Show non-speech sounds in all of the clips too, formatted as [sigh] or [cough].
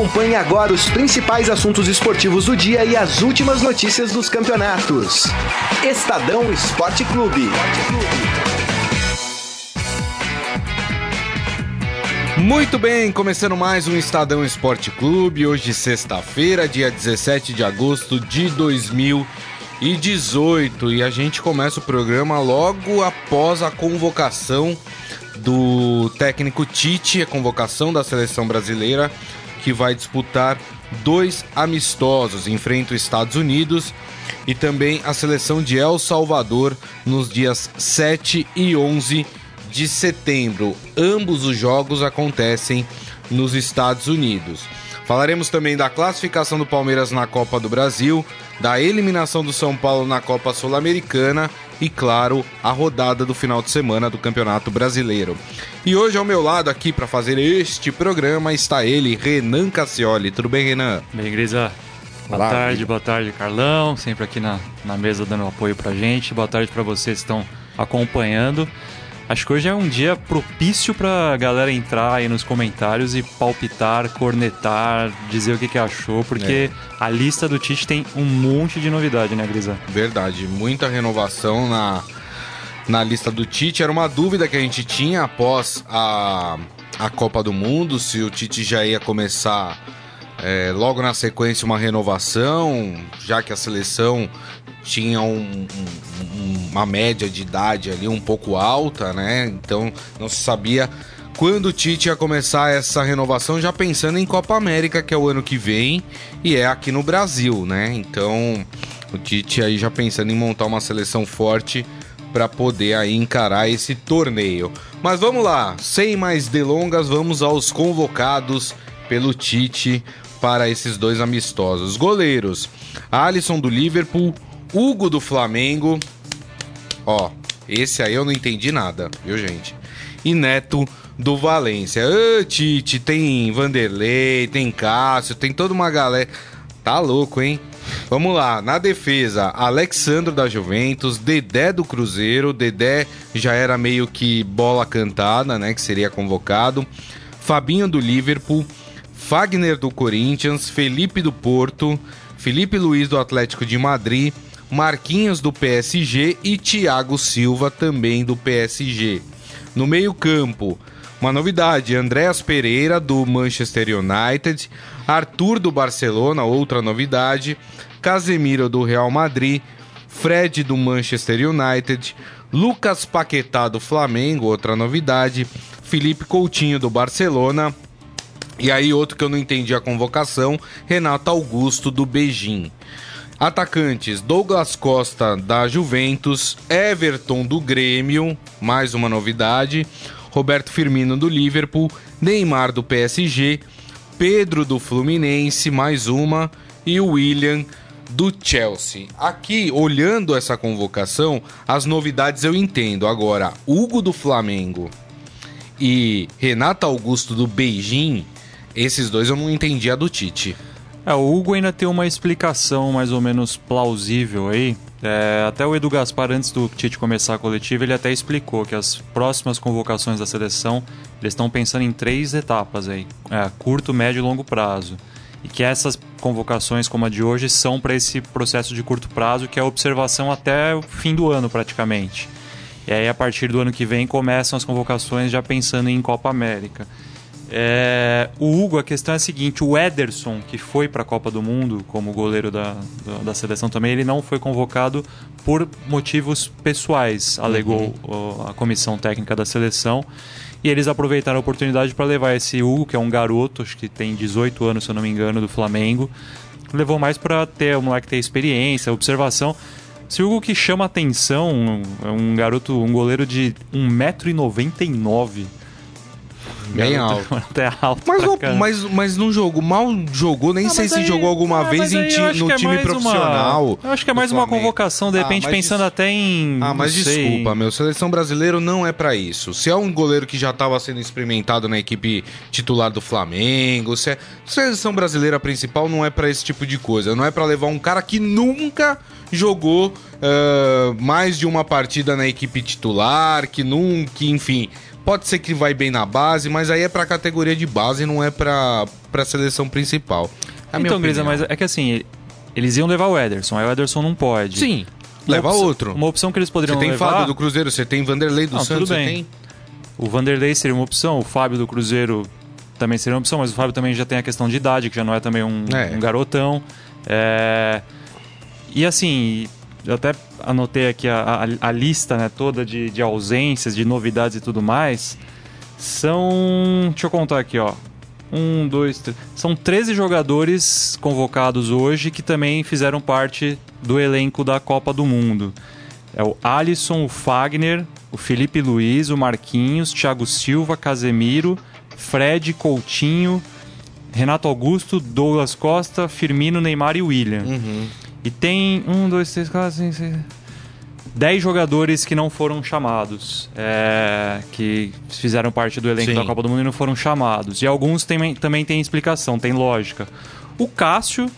Acompanhe agora os principais assuntos esportivos do dia e as últimas notícias dos campeonatos. Estadão Esporte Clube. Muito bem, começando mais um Estadão Esporte Clube, hoje sexta-feira, dia 17 de agosto de 2018, e a gente começa o programa logo após a convocação do técnico Tite, a convocação da seleção brasileira, que vai disputar dois amistosos, enfrenta os Estados Unidos e também a seleção de El Salvador nos dias 7 e 11 de setembro. Ambos os jogos acontecem nos Estados Unidos. Falaremos também da classificação do Palmeiras na Copa do Brasil, da eliminação do São Paulo na Copa Sul-Americana e, claro, a rodada do final de semana do Campeonato Brasileiro. E hoje ao meu lado aqui para fazer este programa está ele, Renan Cassioli. Tudo bem, Renan? Bem, Grisa. Boa tarde, boa tarde, Carlão. Sempre aqui na, na mesa dando apoio pra gente. Boa tarde para vocês que estão acompanhando. Acho que hoje é um dia propício pra galera entrar aí nos comentários e palpitar, cornetar, dizer o que, que achou, porque é. a lista do Tite tem um monte de novidade, né, Grisa? Verdade, muita renovação na, na lista do Tite. Era uma dúvida que a gente tinha após a, a Copa do Mundo, se o Tite já ia começar é, logo na sequência uma renovação, já que a seleção tinha um, um, uma média de idade ali um pouco alta, né? Então não se sabia quando o Tite ia começar essa renovação, já pensando em Copa América, que é o ano que vem, e é aqui no Brasil, né? Então o Tite aí já pensando em montar uma seleção forte para poder aí encarar esse torneio. Mas vamos lá, sem mais delongas, vamos aos convocados pelo Tite para esses dois amistosos. Goleiros: Alisson do Liverpool, Hugo do Flamengo. Ó, esse aí eu não entendi nada, viu, gente? E Neto do Valência. Ô, Tite, tem Vanderlei, tem Cássio, tem toda uma galera. Tá louco, hein? Vamos lá, na defesa, Alexandro da Juventus, Dedé do Cruzeiro, Dedé já era meio que bola cantada, né, que seria convocado. Fabinho do Liverpool, Fagner do Corinthians, Felipe do Porto, Felipe Luiz do Atlético de Madrid, Marquinhos do PSG e Thiago Silva também do PSG. No meio-campo, uma novidade: Andréas Pereira do Manchester United, Arthur do Barcelona, outra novidade, Casemiro do Real Madrid, Fred do Manchester United, Lucas Paquetá do Flamengo, outra novidade, Felipe Coutinho do Barcelona. E aí, outro que eu não entendi a convocação, Renato Augusto do Beijing. Atacantes: Douglas Costa da Juventus, Everton do Grêmio, mais uma novidade, Roberto Firmino do Liverpool, Neymar do PSG, Pedro do Fluminense, mais uma, e o William do Chelsea. Aqui, olhando essa convocação, as novidades eu entendo. Agora, Hugo do Flamengo e Renato Augusto do Beijing, esses dois eu não entendi a do Tite. É, o Hugo ainda tem uma explicação mais ou menos plausível aí. É, até o Edu Gaspar, antes do Tite começar a coletiva, ele até explicou que as próximas convocações da seleção, eles estão pensando em três etapas aí, é, curto, médio e longo prazo. E que essas convocações, como a de hoje, são para esse processo de curto prazo, que é a observação até o fim do ano, praticamente. E aí, a partir do ano que vem, começam as convocações já pensando em Copa América. É, o Hugo, a questão é a seguinte: o Ederson, que foi para a Copa do Mundo como goleiro da, da, da, seleção também, ele não foi convocado por motivos pessoais, alegou uhum. a comissão técnica da seleção. E eles aproveitaram a oportunidade para levar esse Hugo, que é um garoto, acho que tem 18 anos, se eu não me engano, do Flamengo. Levou mais para ter o moleque ter experiência, observação. Se o Hugo que chama atenção, é um garoto, um goleiro de 1,99m Bem alto. [laughs] Até alto. Mas, mas, mas não jogou, mal jogou, nem sei se aí, jogou alguma é, vez em ti, no é time profissional. Uma, eu acho que é mais uma convocação, de ah, repente, ah, pensando até em. Ah, mas desculpa, meu. Seleção brasileiro não é para isso. Se é um goleiro que já estava sendo experimentado na equipe titular do Flamengo, se é. Seleção brasileira principal não é para esse tipo de coisa. Não é para levar um cara que nunca jogou uh, mais de uma partida na equipe titular, que nunca, enfim Pode ser que vai bem na base, mas aí é pra categoria de base, não é pra, pra seleção principal. É a minha então, Grisa, mas é que assim, eles iam levar o Ederson, aí o Ederson não pode. Sim, Uma leva opção- outro. Uma opção que eles Você poderiam tem levar... Fábio do Cruzeiro, você tem Vanderlei do Não, Santos, tudo você bem. tem... O Vanderlei seria uma opção, o Fábio do Cruzeiro também seria uma opção, mas o Fábio também já tem a questão de idade, que já não é também um, É. um garotão. É, E assim, eu até anotei aqui a, a- a lista né, toda de, de ausências, de novidades e tudo mais. São. Deixa eu contar aqui, ó. Um, dois, três. São 13 jogadores convocados hoje que também fizeram parte do elenco da Copa do Mundo. É o Alisson, o Fagner, o Felipe Luiz, o Marquinhos, Thiago Silva, Casemiro, Fred, Coutinho, Renato Augusto, Douglas Costa, Firmino, Neymar e William. Uhum. E tem um, dois, três, quatro, cinco, seis... Dez jogadores que não foram chamados, é, que fizeram parte do elenco Sim. da Copa do Mundo e não foram chamados. E alguns tem- também têm explicação, tem lógica. O Cássio,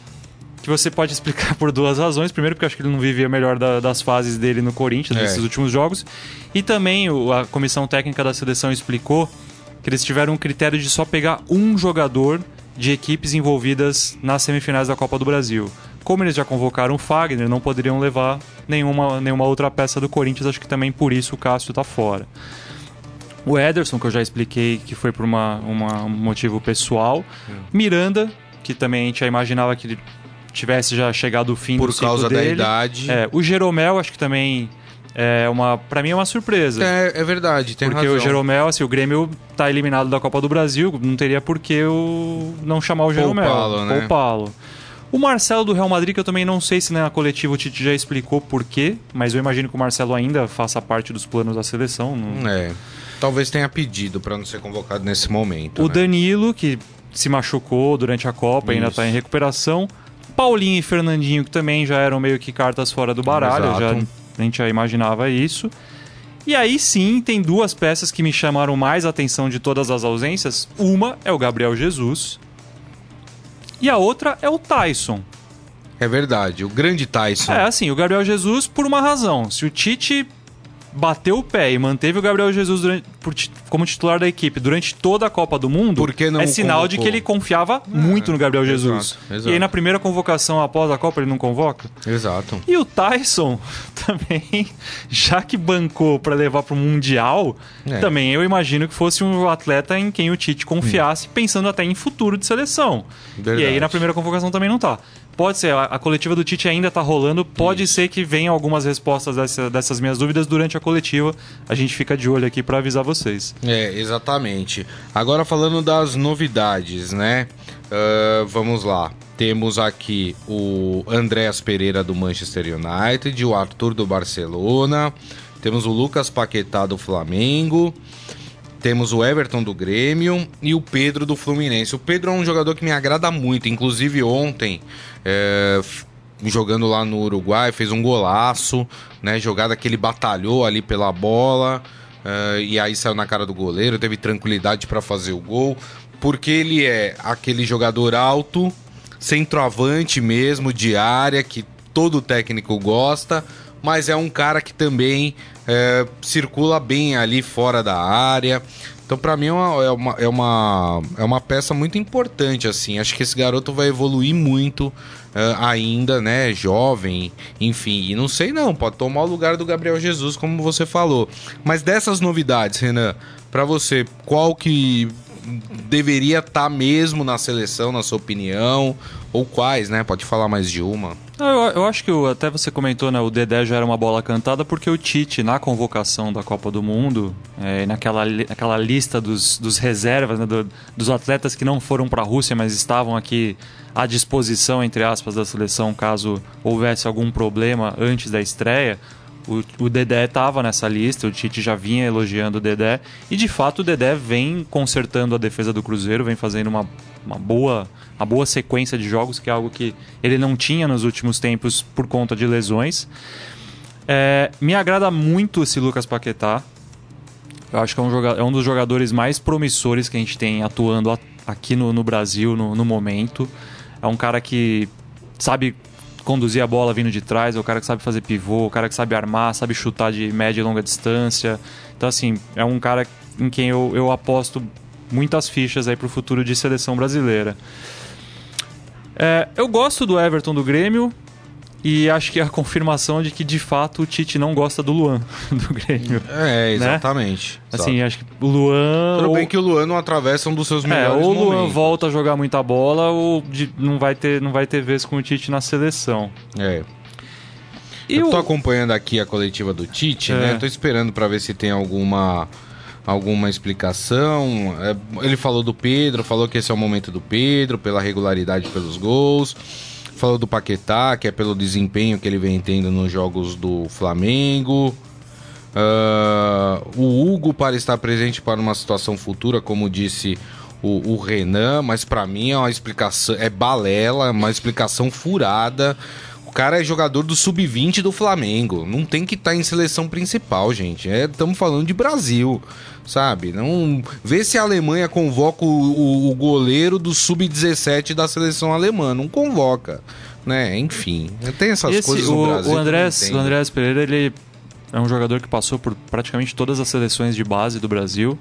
que você pode explicar [laughs] por duas razões. Primeiro, porque eu acho que ele não vivia melhor da- das fases dele no Corinthians, É. nesses últimos jogos. E também o- a comissão técnica da seleção explicou que eles tiveram um critério de só pegar um jogador de equipes envolvidas nas semifinais da Copa do Brasil. Como eles já convocaram o Fagner, não poderiam levar nenhuma, nenhuma outra peça do Corinthians, acho que também por isso o Cássio tá fora. O Ederson, que eu já expliquei que foi por uma, uma- um motivo pessoal. Miranda, que também a gente já imaginava que ele tivesse já chegado o fim do Por ciclo causa da dele. idade. É, o Jeromel, acho que também é uma. Para mim é uma surpresa. É, é verdade, tem porque razão. o Jeromel, assim, o Grêmio tá eliminado da Copa do Brasil, não teria por que eu não chamar o Jeromel. Poupá-lo, né? Poupá-lo. O Marcelo do Real Madrid, que eu também não sei se na coletiva o Tite já explicou por quê, mas eu imagino que o Marcelo ainda faça parte dos planos da seleção. não- É. Talvez tenha pedido pra não ser convocado nesse momento. O né? Danilo, que se machucou durante a Copa, ainda Isso. está em recuperação. Paulinho e Fernandinho, que também já eram meio que cartas fora do baralho, Exato. já, a gente já imaginava isso. E aí sim, tem duas peças que me chamaram mais atenção de todas as ausências. Uma é o Gabriel Jesus. E a outra é o Tyson. É verdade, o grande Tyson. É, assim, o Gabriel Jesus por uma razão. Se o Tite bateu o pé e manteve o Gabriel Jesus durante- por como titular da equipe durante toda a Copa do Mundo, é sinal de convocou? que ele confiava muito no Gabriel exato, Jesus. exato. E aí na primeira convocação após a Copa ele não convoca? Exato. E o Tyson [laughs] também, já que bancou para levar para o Mundial, É. também eu imagino que fosse um atleta em quem o Tite confiasse, pensando até em futuro de seleção. Verdade. E aí na primeira convocação também não tá. Pode ser, a, a coletiva do Tite ainda tá rolando, pode ser que venham algumas respostas dessa- dessas minhas dúvidas durante a coletiva. A gente fica de olho aqui para avisar vocês. É, exatamente. Agora falando das novidades, né? Ah, vamos lá. Temos aqui o Andréas Pereira do Manchester United, o Arthur do Barcelona, temos o Lucas Paquetá do Flamengo, temos o Everton do Grêmio e o Pedro do Fluminense. O Pedro é um jogador que me agrada muito, inclusive ontem. é, Jogando lá no Uruguai, fez um golaço, né? Jogada que ele batalhou ali pela bola. eh, e aí saiu na cara do goleiro, teve tranquilidade para fazer o gol, porque ele é aquele jogador alto, centroavante mesmo, de área, que todo técnico gosta, mas é um cara que também é, circula bem ali fora da área. Então, para mim, é uma, é, uma, é, uma, é uma peça muito importante, assim. Acho que esse garoto vai evoluir muito é, ainda, né? Jovem, enfim. E não sei não, pode tomar o lugar do Gabriel Jesus, como você falou. Mas dessas novidades, Renan, para você, qual que deveria estar mesmo na seleção, na sua opinião? Ou quais, né? Pode falar mais de uma. Ah, Eu, eu acho que o- até você comentou, né? O Dedé já era uma bola cantada porque o Tite, na convocação da Copa do Mundo, é, naquela, naquela lista dos, dos reservas, né, do- dos atletas que não foram para a Rússia, mas estavam aqui à disposição, entre aspas, da seleção caso houvesse algum problema antes da estreia. O, o Dedé estava nessa lista, o Tite já vinha elogiando o Dedé. E de fato o Dedé vem consertando a defesa do Cruzeiro, vem fazendo uma, uma, boa, uma boa sequência de jogos, que é algo que ele não tinha nos últimos tempos por conta de lesões. É, me agrada muito esse Lucas Paquetá. Eu acho que é um, é um dos jogadores mais promissores que a gente tem atuando a- aqui no, no Brasil no, no momento. É um cara que sabe conduzir a bola vindo de trás, é o cara que sabe fazer pivô, o cara que sabe armar, sabe chutar de média e longa distância. Então, assim, é um cara em quem eu, eu aposto muitas fichas aí pro futuro de seleção brasileira. É, eu gosto do Everton do Grêmio e acho que é a confirmação de que de fato o Tite não gosta do Luan [laughs] do Grêmio. É, exatamente. Né? Assim, acho que o Luan. Tudo ou... bem que o Luan não atravessa um dos seus melhores é, ou o Luan momentos. volta a jogar muita bola ou de, não, vai ter, não vai ter vez com o Tite na seleção. É. E eu tô acompanhando aqui a coletiva do Tite, É. né? Tô esperando pra ver se tem alguma alguma explicação. É, ele falou do Pedro, falou que esse é o momento do Pedro, pela regularidade pelos gols. Falou do Paquetá, que é pelo desempenho que ele vem tendo nos jogos do Flamengo. Ah, o Hugo para estar presente para uma situação futura, como disse o, o Renan, mas pra mim é uma explicação, é balela, uma explicação furada. O cara é jogador do sub-20 do Flamengo, não tem que estar em seleção principal, gente. Estamos falando de Brasil, sabe? Não vê se a Alemanha convoca o, o- o goleiro do sub-17 da seleção alemã, não convoca, né? Enfim, tem essas Esse- coisas o, no Brasil. o eu não Andrés, o. Andrés Pereira, ele é um jogador que passou por praticamente todas as seleções de base do Brasil.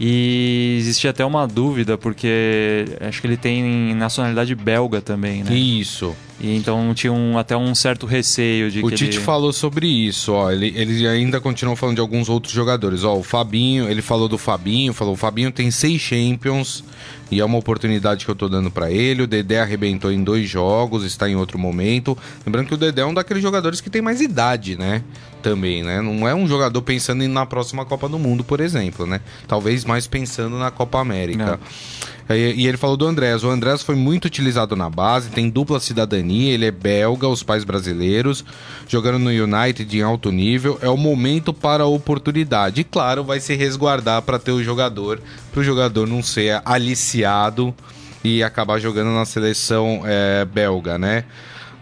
E existia até uma dúvida, porque acho que ele tem nacionalidade belga também, né? Isso. E então tinha um, até um certo receio de O que Tite ele... falou sobre isso, ó. Ele, ele ainda continuou falando de alguns outros jogadores. Ó, o Fabinho, ele falou do Fabinho, falou: o Fabinho tem seis Champions e é uma oportunidade que eu tô dando pra ele. O Dedé arrebentou em dois jogos, está em outro momento. Lembrando que o Dedé é um daqueles jogadores que tem mais idade, né? Também, né? Não é um jogador pensando na próxima Copa do Mundo, por exemplo, né? Talvez mais pensando na Copa América. E, e ele falou do Andrés. O Andrés foi muito utilizado na base, tem dupla cidadania, ele é belga, os pais brasileiros, jogando no United em alto nível. É o momento para a oportunidade. E claro, vai se resguardar para ter o jogador, para o jogador não ser aliciado e acabar jogando na seleção é, belga, né?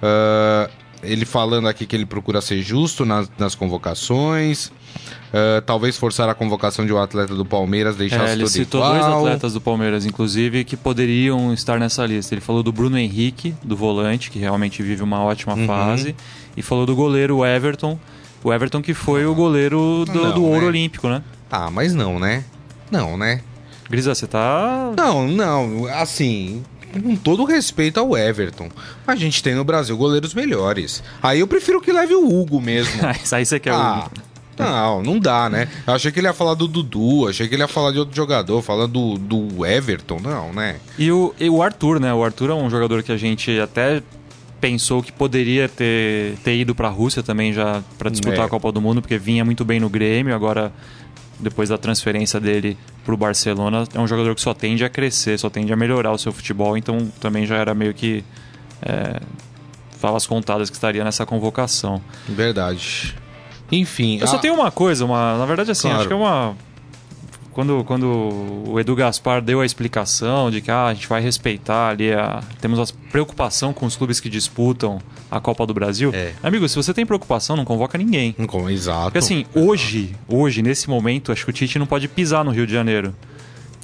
Ah, ele falando aqui que ele procura ser justo nas, nas convocações. ah, talvez forçar a convocação de um atleta do Palmeiras, deixar É, ele tudo citou igual. dois atletas do Palmeiras, inclusive, que poderiam estar nessa lista. Ele falou do Bruno Henrique, do volante, que realmente vive uma ótima Uhum. fase, e falou do goleiro Everton. O Everton que foi o goleiro do, Não, do ouro né? olímpico, né? Ah, mas não, né? Não, né? Grisa, você tá. Não, não, assim, com todo respeito ao Everton, a gente tem no Brasil goleiros melhores. Aí eu prefiro que leve o Hugo mesmo. [laughs] Aí você quer ah, o. não, não dá, né? Eu achei que ele ia falar do Dudu, achei que ele ia falar de outro jogador, falando do, do Everton, não, né? E o, e o Arthur, né? O Arthur é um jogador que a gente até pensou que poderia ter, ter ido pra Rússia também já para disputar É. a Copa do Mundo, porque vinha muito bem no Grêmio, agora depois da transferência dele pro Barcelona, é um jogador que só tende a crescer, só tende a melhorar o seu futebol, então também já era meio que é, falas contadas que estaria nessa convocação. Verdade. Enfim. Eu só ah, tenho uma coisa, uma, na verdade assim, Claro. acho que é uma quando, quando o Edu Gaspar deu a explicação de que ah, a gente vai respeitar ali a temos a preocupação com os clubes que disputam a Copa do Brasil. É. Amigo, se você tem preocupação, não convoca ninguém. não Exato. Porque assim, hoje, hoje nesse momento, acho que o Tite não pode pisar no Rio de Janeiro.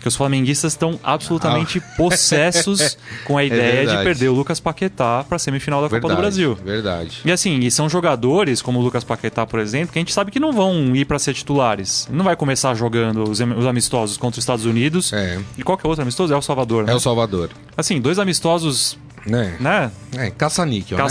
Porque os flamenguistas estão absolutamente possessos [laughs] com a ideia de Ah. É verdade. perder o Lucas Paquetá para a semifinal da verdade, Copa do Brasil. Verdade. E assim, e são jogadores como o Lucas Paquetá, por exemplo, que a gente sabe que não vão ir para ser titulares. Não vai começar jogando os, os amistosos contra os Estados Unidos. É. E qual que é outro amistoso? É o Salvador, né? É o Salvador. Assim, dois amistosos, Né? né? É, caça-níquel, né?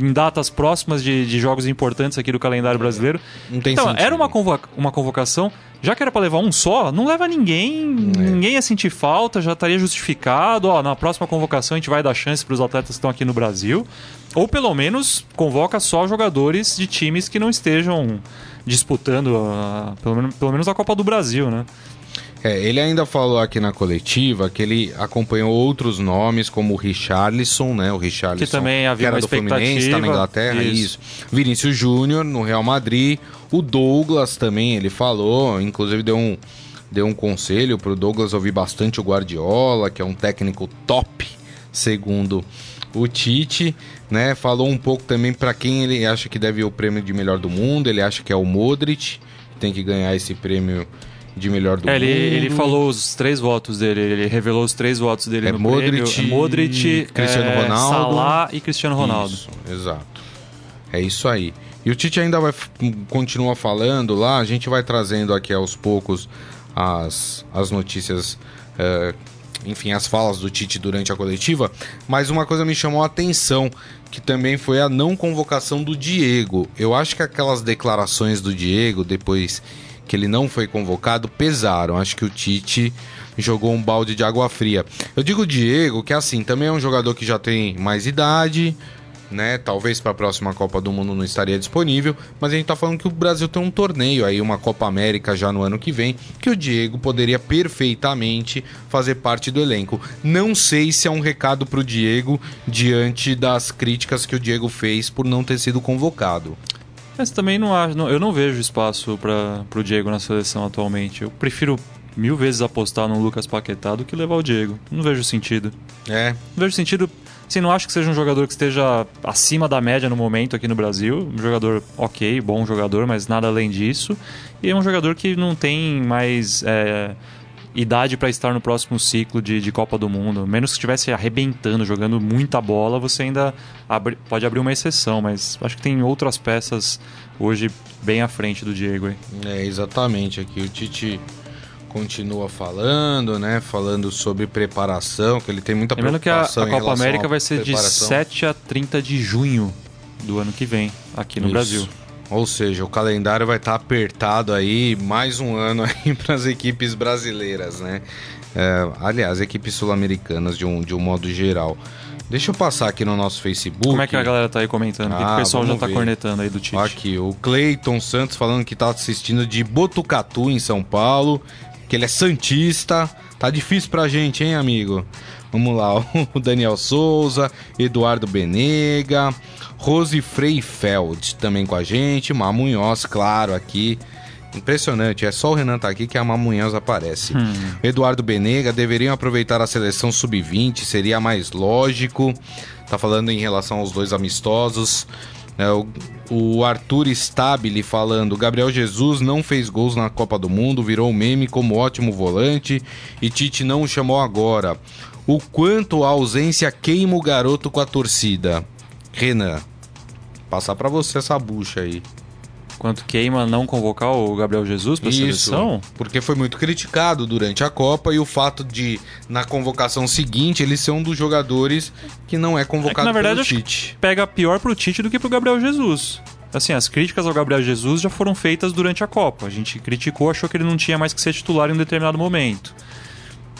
Em datas próximas de, de jogos importantes aqui do calendário brasileiro. Não tem então, sentido. era uma, convoca- uma convocação. Já que era pra levar um só, não leva ninguém, É. ninguém ia sentir falta, já estaria justificado. Ó, na próxima convocação a gente vai dar chance para os atletas que estão aqui no Brasil. Ou pelo menos convoca só jogadores de times que não estejam disputando a- pelo, menos, pelo menos a Copa do Brasil, né? É, ele ainda falou aqui na coletiva que ele acompanhou outros nomes, como o Richarlison, né? O Richarlison. Que também havia era uma do Fluminense, tá na. Inglaterra, Isso. isso. Vinícius Júnior, no Real Madrid. O Douglas também, ele falou, inclusive deu um, deu um conselho pro Douglas ouvir bastante o Guardiola, que é um técnico top, segundo o Tite, né? Falou um pouco também para quem ele acha que deve o prêmio de melhor do mundo, ele acha que é o Modric, que tem que ganhar esse prêmio de melhor do É, mundo. ele, ele falou os três votos dele, ele revelou os três votos dele É no Modric, prêmio. É Modric, Cristiano é, Ronaldo. Salah e Cristiano Ronaldo. Isso, exato. É isso aí. E o Tite ainda vai continua falando lá, a gente vai trazendo aqui aos poucos as, as notícias, uh, enfim, as falas do Tite durante a coletiva, mas uma coisa me chamou a atenção, que também foi a não convocação do Diego. Eu acho que aquelas declarações do Diego, depois que ele não foi convocado, pesaram. Acho que o Tite jogou um balde de água fria. Eu digo Diego, que assim, também é um jogador que já tem mais idade, né? Talvez para a próxima Copa do Mundo não estaria disponível, mas a gente está falando que o Brasil tem um torneio aí, uma Copa América já no ano que vem, que o Diego poderia perfeitamente fazer parte do elenco. Não sei se é um recado para o Diego diante das críticas que o Diego fez por não ter sido convocado. Mas também não acho, não, eu não vejo espaço para o Diego na seleção atualmente. Eu prefiro mil vezes apostar no Lucas Paquetá do que levar o Diego. Não vejo sentido. É. Não vejo sentido Assim, não acho que seja um jogador que esteja acima da média no momento aqui no Brasil. Um jogador ok, bom jogador, mas nada além disso. E é um jogador que não tem mais é, idade para estar no próximo ciclo de, de, Copa do Mundo. Menos que estivesse arrebentando, jogando muita bola, você ainda abri, pode abrir uma exceção. Mas acho que tem outras peças hoje bem à frente do Diego. Aí. É, exatamente. Aqui o Tite continua falando, né? Falando sobre preparação, que ele tem muita Lembrando preocupação que a, a Copa América vai ser de 7 a 30 de junho do ano que vem, aqui no Isso. Brasil. Ou seja, o calendário vai estar tá apertado aí, mais um ano aí [laughs] para as equipes brasileiras, né? É, aliás, equipes sul-americanas de um, de um modo geral. Deixa eu passar aqui no nosso Facebook. Como é que a galera tá aí comentando? Ah, o pessoal já tá ver. cornetando aí do Tite? Aqui, o Cleiton Santos falando que tá assistindo de Botucatu, em São Paulo que ele é santista. Tá difícil pra gente, hein, amigo? Vamos lá, [laughs] o Daniel Souza, Eduardo Benega, Rose Freifeld também com a gente, Mamunhoz, claro, aqui. Impressionante, é só o Renan tá aqui que a Mamunhoz aparece. Hum. Eduardo Benega, deveriam aproveitar a seleção sub-20, seria mais lógico. Tá falando em relação aos dois amistosos. É, o, o Arthur Stabile falando: Gabriel Jesus não fez gols na Copa do Mundo, virou meme como ótimo volante e Tite não o chamou agora. O quanto a ausência queima o garoto com a torcida. Renan, passar para você essa bucha aí quanto queima não convocar o Gabriel Jesus para a seleção? Porque foi muito criticado durante a Copa e o fato de, na convocação seguinte, ele ser um dos jogadores que não é convocado é que, na verdade, pelo Tite. Pega pior pro Tite do que pro Gabriel Jesus. Assim, as críticas ao Gabriel Jesus já foram feitas durante a Copa. A gente criticou, achou que ele não tinha mais que ser titular em um determinado momento.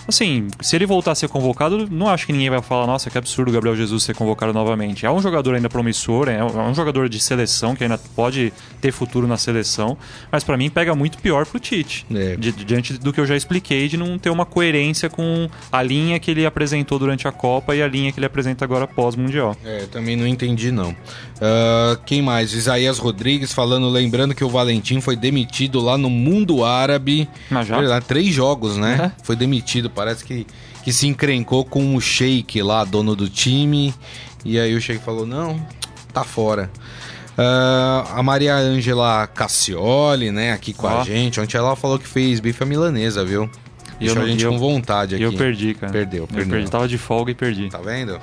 Assim, se ele voltar a ser convocado, não acho que ninguém vai falar, nossa, que absurdo o Gabriel Jesus ser convocado novamente. É um jogador ainda promissor, é um jogador de seleção que ainda pode ter futuro na seleção, mas para mim pega muito pior pro Tite. É. Di diante do que eu já expliquei, de não ter uma coerência com a linha que ele apresentou durante a Copa e a linha que ele apresenta agora pós-Mundial. É, também não entendi não. Uh, quem mais? Isaías Rodrigues falando, lembrando que o Valentim foi demitido lá no mundo árabe. Mas já? Três jogos, né? É. Foi demitido parece que, que se encrencou com o Sheik lá, dono do time. E aí o Sheik falou: não, tá fora. Uh, a Maria Ângela Cassioli, né, aqui com a gente. Ontem ela falou que fez bife milanesa, viu? Deixou eu, a gente eu, com vontade aqui. Eu perdi, cara. Perdeu, perdeu. Eu perdi, tava de folga e perdi. Tá vendo?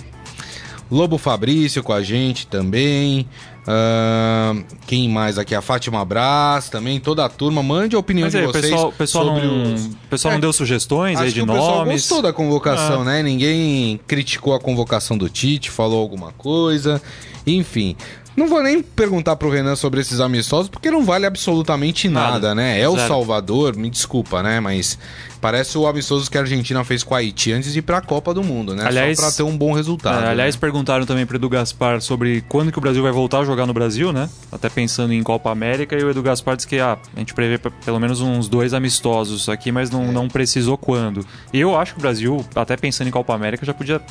Lobo Fabrício com a gente também. Uh, quem mais aqui? A Fátima Brás também, toda a turma. Mande a opinião Mas de aí, vocês. O pessoal, pessoal sobre não, os... pessoal é, não deu sugestões aí de nomes. O pessoal gostou da convocação, ah. né? Ninguém criticou a convocação do Tite, falou alguma coisa. Enfim. Não vou nem perguntar pro Renan sobre esses amistosos, porque não vale absolutamente nada, nada né? É o Salvador, me desculpa, né? Mas parece o amistoso que a Argentina fez com a Haiti antes de ir pra Copa do Mundo, né? Aliás, Só pra ter um bom resultado. É, aliás, né? perguntaram também pro Edu Gaspar sobre quando que o Brasil vai voltar a jogar no Brasil, né? Até pensando em Copa América, e o Edu Gaspar disse que ah, a gente prevê pelo menos uns dois amistosos aqui, mas não, é. não precisou quando. Eu acho que o Brasil, até pensando em Copa América, já podia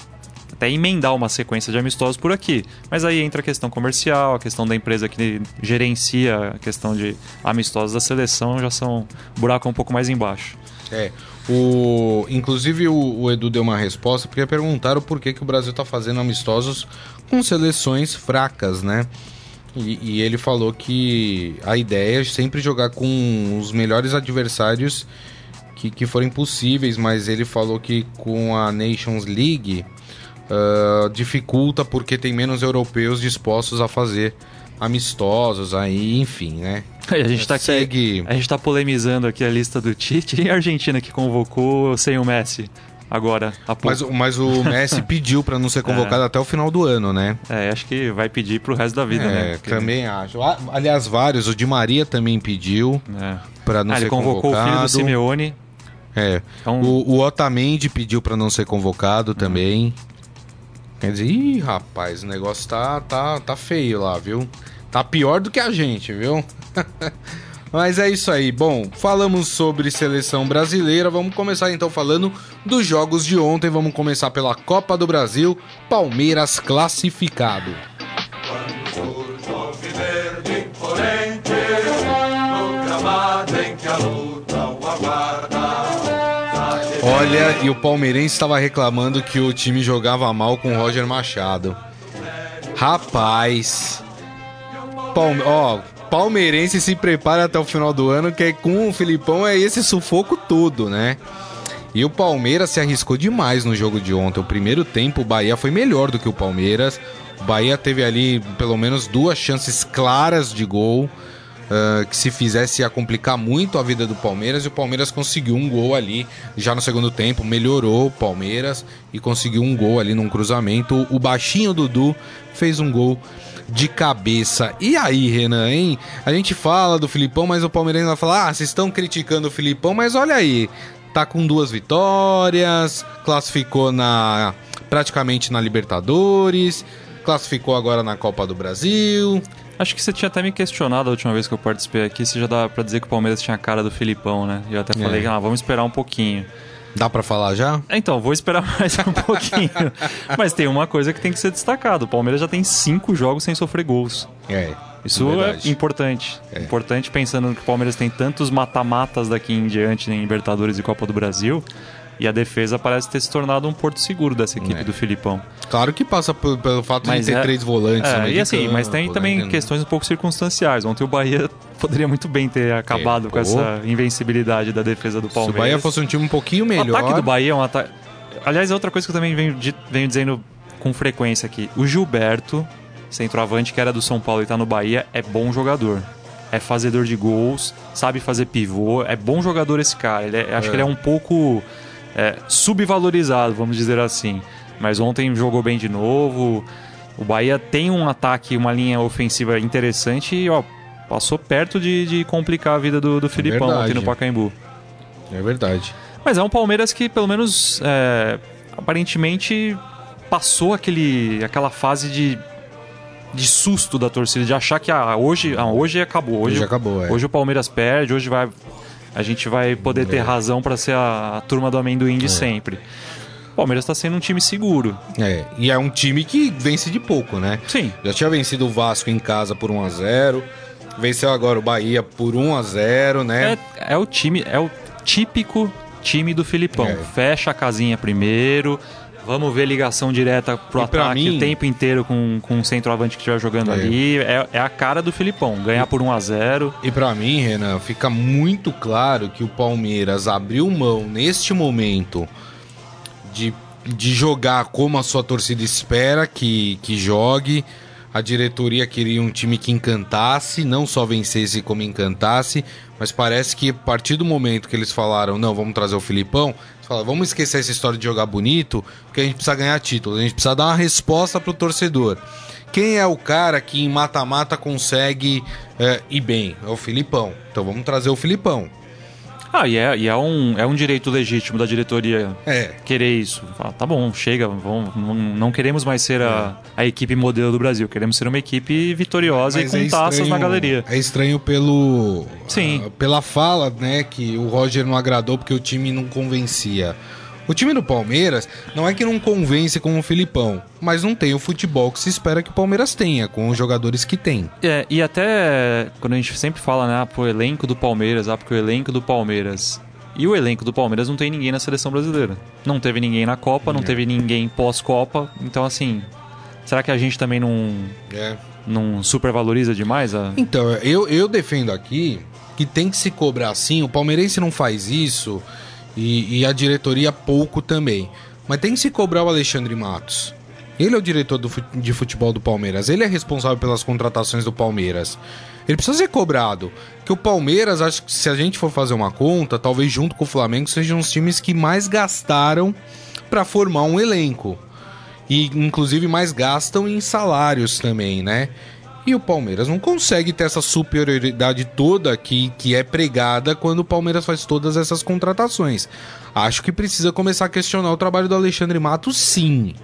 até emendar uma sequência de amistosos por aqui. Mas aí entra a questão comercial, a questão da empresa que gerencia a questão de amistosos da seleção, já são buraco um pouco mais embaixo. É. O, inclusive o, o, Edu deu uma resposta porque perguntaram por que, que o Brasil está fazendo amistosos com seleções fracas, né? E, e, ele falou que a ideia é sempre jogar com os melhores adversários que, que forem possíveis, mas ele falou que com a Nations League uh, dificulta porque tem menos europeus dispostos a fazer amistosos aí, enfim, né? A gente tá aqui, Segue. a gente tá polemizando aqui a lista do Tite e a Argentina que convocou sem o Messi agora, há pouco. Mas, o- mas o Messi [laughs] pediu pra não ser convocado até o final do ano, né? É, acho que vai pedir pro resto da vida, né? É, Porque- também acho. Ah, Aliás, vários. O Di Maria também pediu É. pra não Ah, ser ele convocou convocado. o filho do Simeone. É. Então- O, o Otamendi pediu pra não ser convocado também. Dizer, ih, rapaz, o negócio tá, tá, tá feio lá, viu? Tá pior do que a gente, viu? [laughs] Mas é isso aí. Bom, falamos sobre seleção brasileira. Vamos começar então falando dos jogos de ontem. Vamos começar pela Copa do Brasil. Palmeiras classificado. Olha, e o palmeirense estava reclamando que o time jogava mal com o Roger Machado. Rapaz. Palme... Ó, palmeirense se prepara até o final do ano, que é com o Filipão é esse sufoco todo, né? E o Palmeiras se arriscou demais no jogo de ontem. O primeiro tempo, o Bahia foi melhor do que o Palmeiras. O Bahia teve ali pelo menos duas chances claras de gol. Ah, que se fizesse ia complicar muito a vida do Palmeiras. E o Palmeiras conseguiu um gol ali já no segundo tempo. Melhorou o Palmeiras e conseguiu um gol ali num cruzamento. O baixinho Dudu fez um gol de cabeça. E aí, Renan, hein? A gente fala do Filipão, mas o Palmeirense vai falar: ah, vocês estão criticando o Filipão, mas olha aí. Tá com duas vitórias, classificou na praticamente na Libertadores, classificou agora na Copa do Brasil. Acho que você tinha até me questionado a última vez que eu participei aqui se já dá pra dizer que o Palmeiras tinha a cara do Filipão, né? E eu até falei, É. ah, vamos esperar um pouquinho. Dá pra falar já? Então, vou esperar [laughs] mais um pouquinho. Mas tem uma coisa que tem que ser destacado: o Palmeiras já tem cinco jogos sem sofrer gols. É. Isso verdade. é importante. É. Importante pensando que o Palmeiras tem tantos mata-matas daqui em diante em Libertadores e Copa do Brasil. E a defesa parece ter se tornado um porto seguro dessa equipe É. do Filipão. Claro que passa por- pelo fato Mas de ter é- três volantes. É, e assim, mas tem campo, também né? questões um pouco circunstanciais. Ontem o Bahia [laughs] poderia muito bem ter acabado com essa invencibilidade da defesa do Se o Palmeiras. Bahia fosse um time um pouquinho O melhor. ataque do Bahia é um ataque. Aliás, é outra coisa que eu também venho, venho dizendo com frequência aqui. O Gilberto, centroavante que era do São Paulo e tá no Bahia, é bom jogador. É fazedor de gols, sabe fazer pivô, é bom jogador esse cara. Ele é- acho É. que ele é um pouco é, subvalorizado, vamos dizer assim. Mas ontem jogou bem de novo. O Bahia tem um ataque, uma linha ofensiva interessante e ó, passou perto de, de complicar a vida do, do Filipão verdade. ontem no Pacaembu. É verdade. Mas é um Palmeiras que, pelo menos, é, aparentemente passou aquele, aquela fase de, de susto da torcida, de achar que ah, hoje, ah, hoje acabou. Hoje, Hoje acabou, é. hoje o Palmeiras perde, hoje vai, a gente vai poder ter É. razão para ser a, a turma do amendoim de sempre. O Palmeiras está sendo um time seguro. É, e é um time que vence de pouco, né? Sim. Já tinha vencido o Vasco em casa por 1 a 0 Venceu agora o Bahia por 1 a 0 né? É, é o time, é o típico time do Filipão. É. Fecha a casinha primeiro. Vamos ver ligação direta pro E ataque mim- o tempo inteiro com, com o centroavante que estiver jogando É. ali. É, é a cara do Filipão. Ganhar por 1 a 0 E pra mim, Renan, fica muito claro que o Palmeiras abriu mão neste momento de, de jogar como a sua torcida espera que, que jogue. A diretoria queria um time que encantasse, não só vencesse como encantasse, mas parece que a partir do momento que eles falaram, não, vamos trazer o Filipão, falaram, vamos esquecer essa história de jogar bonito, porque a gente precisa ganhar título, a gente precisa dar uma resposta pro torcedor. Quem é o cara que em mata-mata consegue é, ir bem? É o Filipão. Então vamos trazer o Filipão. Ah, e, é, e é, um, é um direito legítimo da diretoria É. querer isso. Fala, tá bom, chega, vamos, não, não queremos mais ser a, a equipe modelo do Brasil. Queremos ser uma equipe vitoriosa e Mas com é taças estranho- na galeria. É estranho pelo. Sim. ah, pela fala, né? Que o Roger não agradou porque o time não convencia. O time do Palmeiras não é que não convence com o Filipão, mas não tem o futebol que se espera que o Palmeiras tenha, com os jogadores que tem. É, e até quando a gente sempre fala, né, ah, pro elenco do Palmeiras, ah, porque o elenco do Palmeiras. E o elenco do Palmeiras não tem ninguém na seleção brasileira. Não teve ninguém na Copa, não É. teve ninguém pós-Copa. Então, assim, será que a gente também não, É. não supervaloriza demais a. Então, eu, eu defendo aqui que tem que se cobrar assim. O palmeirense não faz isso e, e a diretoria pouco também. Mas tem que se cobrar o Alexandre Matos. Ele é o diretor do, de futebol do Palmeiras. Ele é responsável pelas contratações do Palmeiras. Ele precisa ser cobrado. Que o Palmeiras, acho que se a gente for fazer uma conta, talvez junto com o Flamengo sejam os times que mais gastaram para formar um elenco. E inclusive mais gastam em salários também, né? E o Palmeiras não consegue ter essa superioridade toda que, que é pregada quando o Palmeiras faz todas essas contratações. Acho que precisa começar a questionar o trabalho do Alexandre Matos, sim.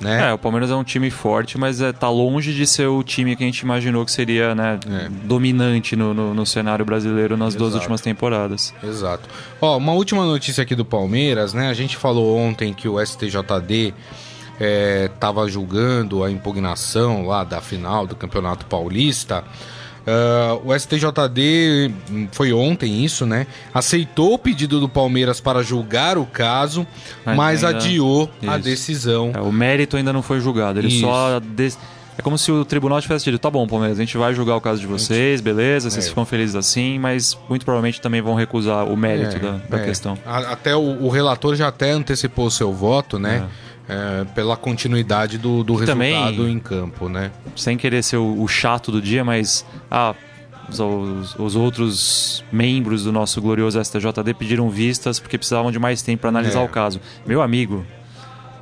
Né? É, o Palmeiras é um time forte, mas é, tá longe de ser o time que a gente imaginou que seria né, É. dominante no, no, no cenário brasileiro nas duas Exato. últimas temporadas. Exato. Ó, uma última notícia aqui do Palmeiras, né? A gente falou ontem que o STJD estava julgando a impugnação lá da final do Campeonato Paulista. Ah, o STJD hum, foi ontem isso, né? Aceitou o pedido do Palmeiras para julgar o caso, mas, Mas ainda- adiou a Isso. decisão. É, o mérito ainda não foi julgado, ele Isso. só. des- É como se o tribunal tivesse dito: tá bom, Palmeiras, a gente vai julgar o caso de vocês, beleza, vocês É. ficam felizes assim, mas muito provavelmente também vão recusar o mérito É, da, da é. questão. A- Até o, o relator já até antecipou o seu voto, né? É, pela continuidade do, do também- resultado em campo, né? Sem querer ser o, o chato do dia, mas. Ah, os, os- os outros membros do nosso glorioso STJD pediram vistas porque precisavam de mais tempo para analisar É. o caso. Meu amigo,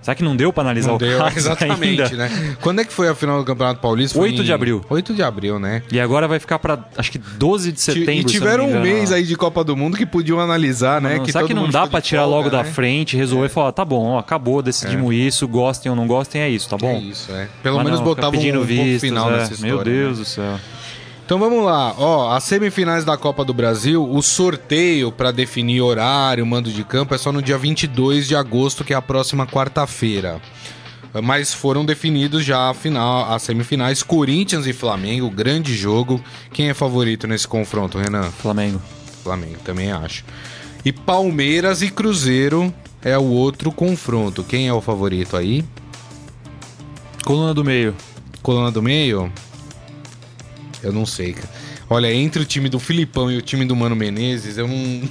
será que não deu para analisar Não o deu, caso? [laughs] exatamente, ainda? né? Quando é que foi a final do Campeonato Paulista? Foi 8 de em- abril. 8 de abril, né? E agora vai ficar para acho que 12 de setembro. e se não tiveram me um mês aí de Copa do Mundo que podiam analisar, né? Não, que será que não dá de tirar folga, logo da né? frente, resolver e falar, tá bom, ó, acabou, decidiu isso, gostem ou não gostem, é isso, tá bom? É isso, é. Pelo Mas menos não, ficar botava um, um final é, nessa história. Meu Deus né? do céu. Então vamos lá, ó, as semifinais da Copa do Brasil, o sorteio para definir horário, mando de campo é só no dia 22 de agosto, que é a próxima quarta-feira. Mas foram definidos já a final, as semifinais Corinthians e Flamengo, grande jogo. Quem é favorito nesse confronto, Renan? Flamengo. Flamengo, também acho. E Palmeiras e Cruzeiro é o outro confronto. Quem é o favorito aí? Coluna do meio. Coluna do meio? Eu não sei, cara. Olha, entre o time do Filipão e o time do Mano Menezes, eu não.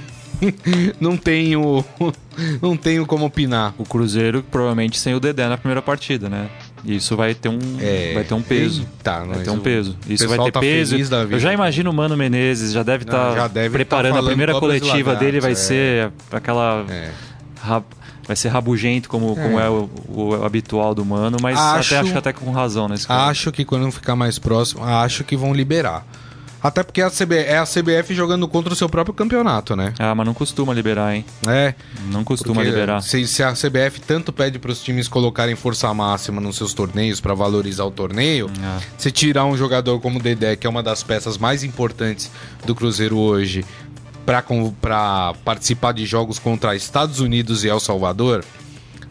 [laughs] não tenho. [laughs] Não tenho como opinar. O Cruzeiro provavelmente sem o Dedé na primeira partida, né? Isso vai ter um, É, vai ter um peso. eita, vai ter um peso. Isso vai ter tá peso. Eu já imagino o Mano Menezes, já deve Não, estar deve preparando tá a primeira coletiva dele, vai é. ser aquela. É. Vai ser rabugento, como é, como é o, o habitual do Mano, mas Acho- até, acho que até com razão nesse caso. Acho que quando ficar mais próximo, acho que vão liberar. Até porque a CB é a CBF jogando contra o seu próprio campeonato, né? Ah, mas não costuma liberar, hein? É. Não costuma liberar. Se, se a CBF tanto pede para os times colocarem força máxima nos seus torneios para valorizar o torneio, Ah. se tirar um jogador como o Dedé, que é uma das peças mais importantes do Cruzeiro hoje, para participar de jogos contra Estados Unidos e El Salvador,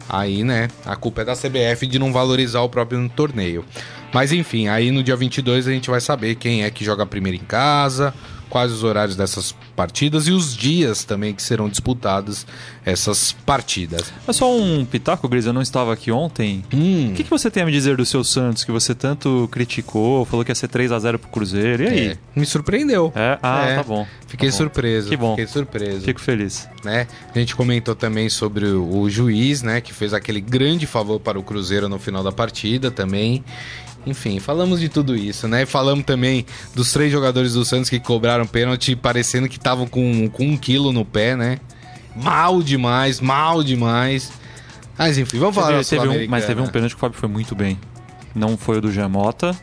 aí, né, a culpa é da CBF de não valorizar o próprio torneio. Mas enfim, aí no dia 22 a gente vai saber quem é que joga primeiro em casa, quais os horários dessas partidas e os dias também que serão disputadas essas partidas. É só um pitaco, Gris, eu não estava aqui ontem. Hum, O que, que você tem a me dizer do seu Santos, que você tanto criticou, falou que ia ser 3 a 0 pro Cruzeiro, e aí? é, me surpreendeu. É? Ah, É, tá bom. Fiquei Tá bom. surpreso. Que bom. Fiquei surpreso. Fico feliz. né? A gente comentou também sobre o, o juiz, né? Que fez aquele grande favor para o Cruzeiro no final da partida também. Enfim, falamos de tudo isso, né? Falamos também dos três jogadores do Santos que cobraram pênalti, parecendo que estavam com, com um quilo no pé, né? Mal demais, mal demais. Mas enfim, vamos falar Teve- teve um, mas teve um pênalti que o Fábio foi muito bem. Não foi o do Jamota.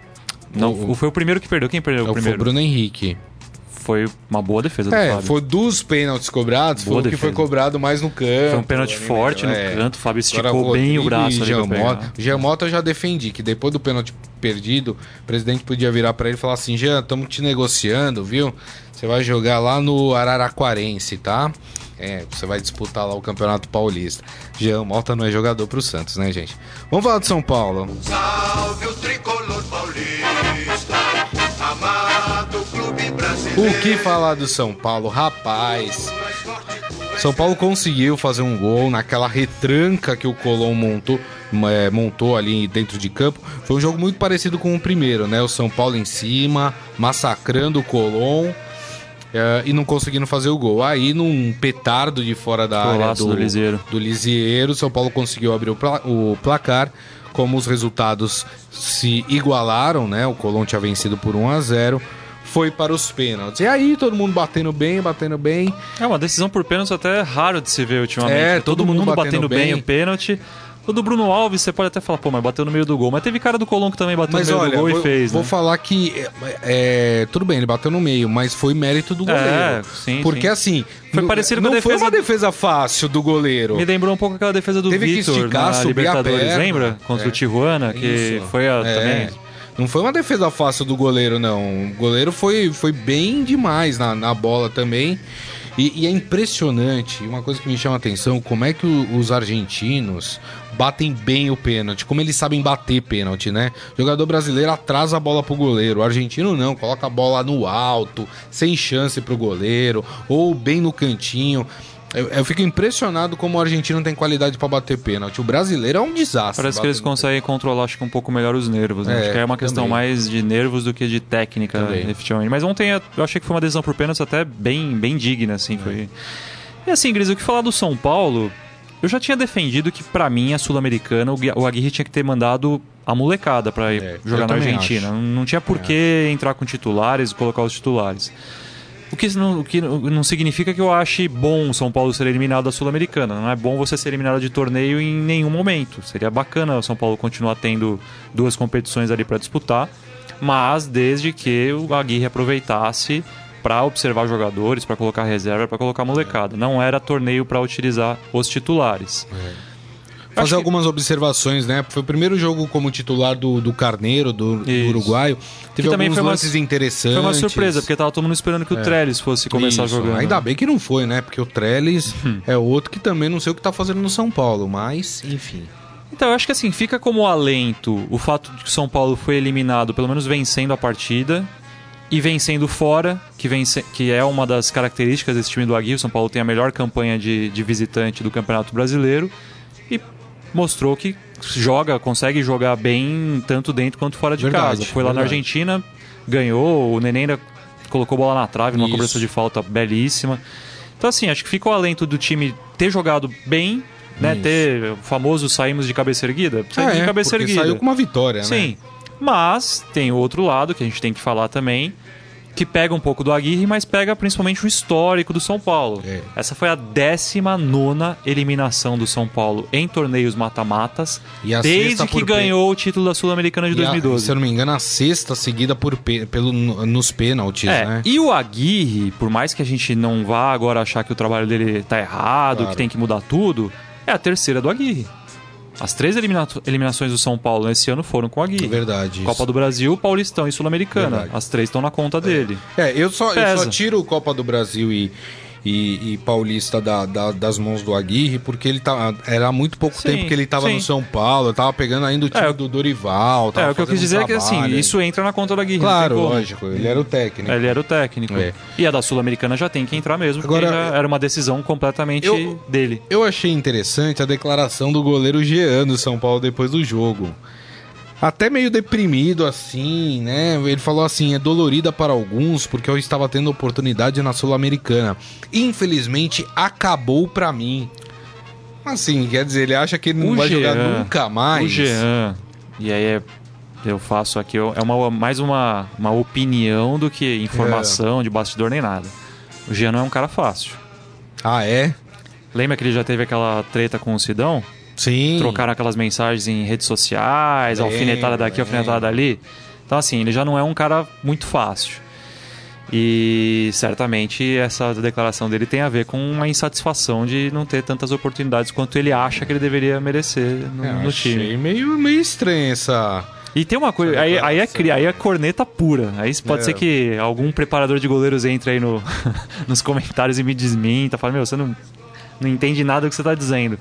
Não, O- foi o primeiro que perdeu. Quem perdeu É, o Foi o primeiro? Bruno Henrique. Foi uma boa defesa do É, Fábio. foi dos pênaltis cobrados, Boa foi o que foi cobrado mais no campo. Foi um pênalti forte no é. canto. O Fábio Agora, esticou bem o braço ali Giamota. Giamota eu já defendi, que depois do pênalti perdido, o presidente podia virar pra ele e falar assim: Jean, estamos te negociando, viu? Você vai jogar lá no Araraquarense, tá? É, você vai disputar lá o Campeonato Paulista. Jean Mota não é jogador pro Santos, né, gente? Vamos falar do São Paulo. Salve o tricolor paulista, O que falar do São Paulo? Rapaz. São Paulo conseguiu fazer um gol naquela retranca que o Colom montou, é, montou ali dentro de campo. Foi um jogo muito parecido com o primeiro, né? O São Paulo em cima, massacrando o Colom. é, e não conseguindo fazer o gol. Aí, num petardo de fora da área do Lisieiro. do Lisieiro, São Paulo conseguiu abrir o, pla- o placar como os resultados se igualaram, né? O Colón tinha vencido por 1 a 0 foi para os pênaltis. E aí, todo mundo batendo bem, batendo bem. É uma decisão por pênalti até raro de se ver ultimamente. É, todo todo, mundo mundo, batendo batendo, bem bem. o pênalti. O do Bruno Alves, você pode até falar, pô, mas bateu no meio do gol. Mas teve cara do Colombo que também bateu Mas no meio olha, do gol vou, e fez, vou né? falar que é, é, tudo bem, ele bateu no meio, mas foi mérito do goleiro. É, sim, Porque sim. assim, Foi não- parecido com não a foi defesa uma do- defesa fácil do goleiro. Me lembrou um pouco aquela defesa do Teve que Vitor esticar, na subir a Libertadores, lembra? Contra É. o Tijuana, que Isso. foi a, É. também... Não foi uma defesa fácil do goleiro, não. O goleiro foi, foi bem demais na, na bola também. E, e é impressionante, uma coisa que me chama a atenção, como é que o- os argentinos batem bem o pênalti, como eles sabem bater pênalti, né? O jogador brasileiro atrasa a bola pro goleiro, o argentino não, coloca a bola no alto, sem chance pro goleiro, ou bem no cantinho. Eu, eu fico impressionado como o argentino tem qualidade pra bater pênalti. O brasileiro é um desastre. Parece que eles conseguem controlar, acho que um pouco melhor os nervos, né? É, acho que é uma questão também. mais de nervos do que de técnica, Também. efetivamente. Mas ontem eu achei que foi uma decisão por pênalti até bem, bem digna, assim. Foi... E assim, Gris, o que falar do São Paulo, eu já tinha defendido que pra mim, a Sul-Americana, o Gui- o Aguirre tinha que ter mandado a molecada pra ir É, jogar na Argentina. acho. Não, não tinha por que entrar com titulares e colocar os titulares. O que, não, o que não significa que eu ache bom o São Paulo ser eliminado da Sul-Americana. Não é bom você ser eliminado de torneio em nenhum momento. Seria bacana o São Paulo continuar tendo duas competições ali para disputar, mas desde que o Aguirre aproveitasse para observar jogadores, para colocar reserva, para colocar molecada. Não era torneio para utilizar os titulares. Fazer que- algumas observações, né? Foi o primeiro jogo como titular do, do Carneiro, do, do. Uruguaio. Teve Que também alguns foi uma- lances interessantes. Foi uma surpresa, porque tava todo mundo esperando que o Trellis fosse começar Isso. jogando. Ainda bem que não foi, né? Porque o Trellis é outro que também não sei o que tá fazendo no São Paulo, mas, enfim. Então, eu acho que assim, fica como alento o fato de que o São Paulo foi eliminado, pelo menos vencendo a partida, e vencendo fora, que, vence, que é uma das características desse time do Aguirre. O São Paulo tem a melhor campanha de, de visitante do Campeonato Brasileiro e mostrou que joga, consegue jogar bem tanto dentro quanto fora de Verdade, casa. Foi lá na. Argentina, ganhou, o Neném ainda colocou bola na trave numa Isso. cobrança de falta belíssima. Então, assim, acho que fica o alento do time ter jogado bem, né? Isso. Ter o famoso saímos de cabeça erguida. Saímos de cabeça É, porque erguida. saiu com uma vitória, né? Sim. Mas tem o outro lado que a gente tem que falar também, que pega um pouco do Aguirre, mas pega principalmente o histórico do São Paulo. É. Essa foi a 19 eliminação do São Paulo em torneios mata-matas, E a desde que ganhou o título da Sul-Americana de E a- 2012. se eu não me engano, a sexta seguida por pelo, nos pênaltis, É, né? e o Aguirre, por mais que a gente não vá agora achar que o trabalho dele tá errado, Claro. que tem que mudar tudo, é a terceira do Aguirre. As três elimina- eliminações do São Paulo nesse ano foram com Aguirre. É verdade. isso. Copa do Brasil, Paulistão e Sul-Americana. As três estão na conta dele. É, eu só, eu Pesa. só tiro o Copa do Brasil e, e, e Paulista da- da- das mãos do Aguirre, porque ele tá, era há muito pouco Sim, tempo que ele tava sim. no São Paulo, tava pegando ainda o time É, do Dorival. é, o que eu quis dizer um é que assim, isso entra na conta do Aguirre. Claro, lógico, ele era o técnico. Ele era o técnico. É. E a da Sul-Americana já tem que entrar mesmo, porque Agora, já era uma decisão completamente eu- dele. Eu achei interessante a declaração do goleiro Jean do São Paulo depois do jogo. Até meio deprimido assim, né? Ele falou assim: é dolorida para alguns porque eu estava tendo oportunidade na Sul-Americana. Infelizmente, acabou pra mim. Assim, quer dizer, ele acha que ele não O vai jogar Jean, nunca mais. O Jean. E aí é- eu faço aqui, é uma, mais uma, uma opinião do que informação de bastidor nem nada. O Jean não é um cara fácil. Ah, é? Lembra que ele já teve aquela treta com o Sidão? Sim. trocaram aquelas mensagens em redes sociais, Lembro, alfinetada daqui, alfinetada dali. Então, assim, ele já não é um cara muito fácil. E certamente essa declaração dele tem a ver com uma insatisfação de não ter tantas oportunidades quanto ele acha que ele deveria merecer no, É, no achei time. meio, meio estranho essa. E tem uma coisa, aí, aí, é, aí é corneta pura. Aí pode É. ser que algum preparador de goleiros entre aí no, [laughs] nos comentários e me desminta, fala, meu, você não, não entende nada do que você tá dizendo.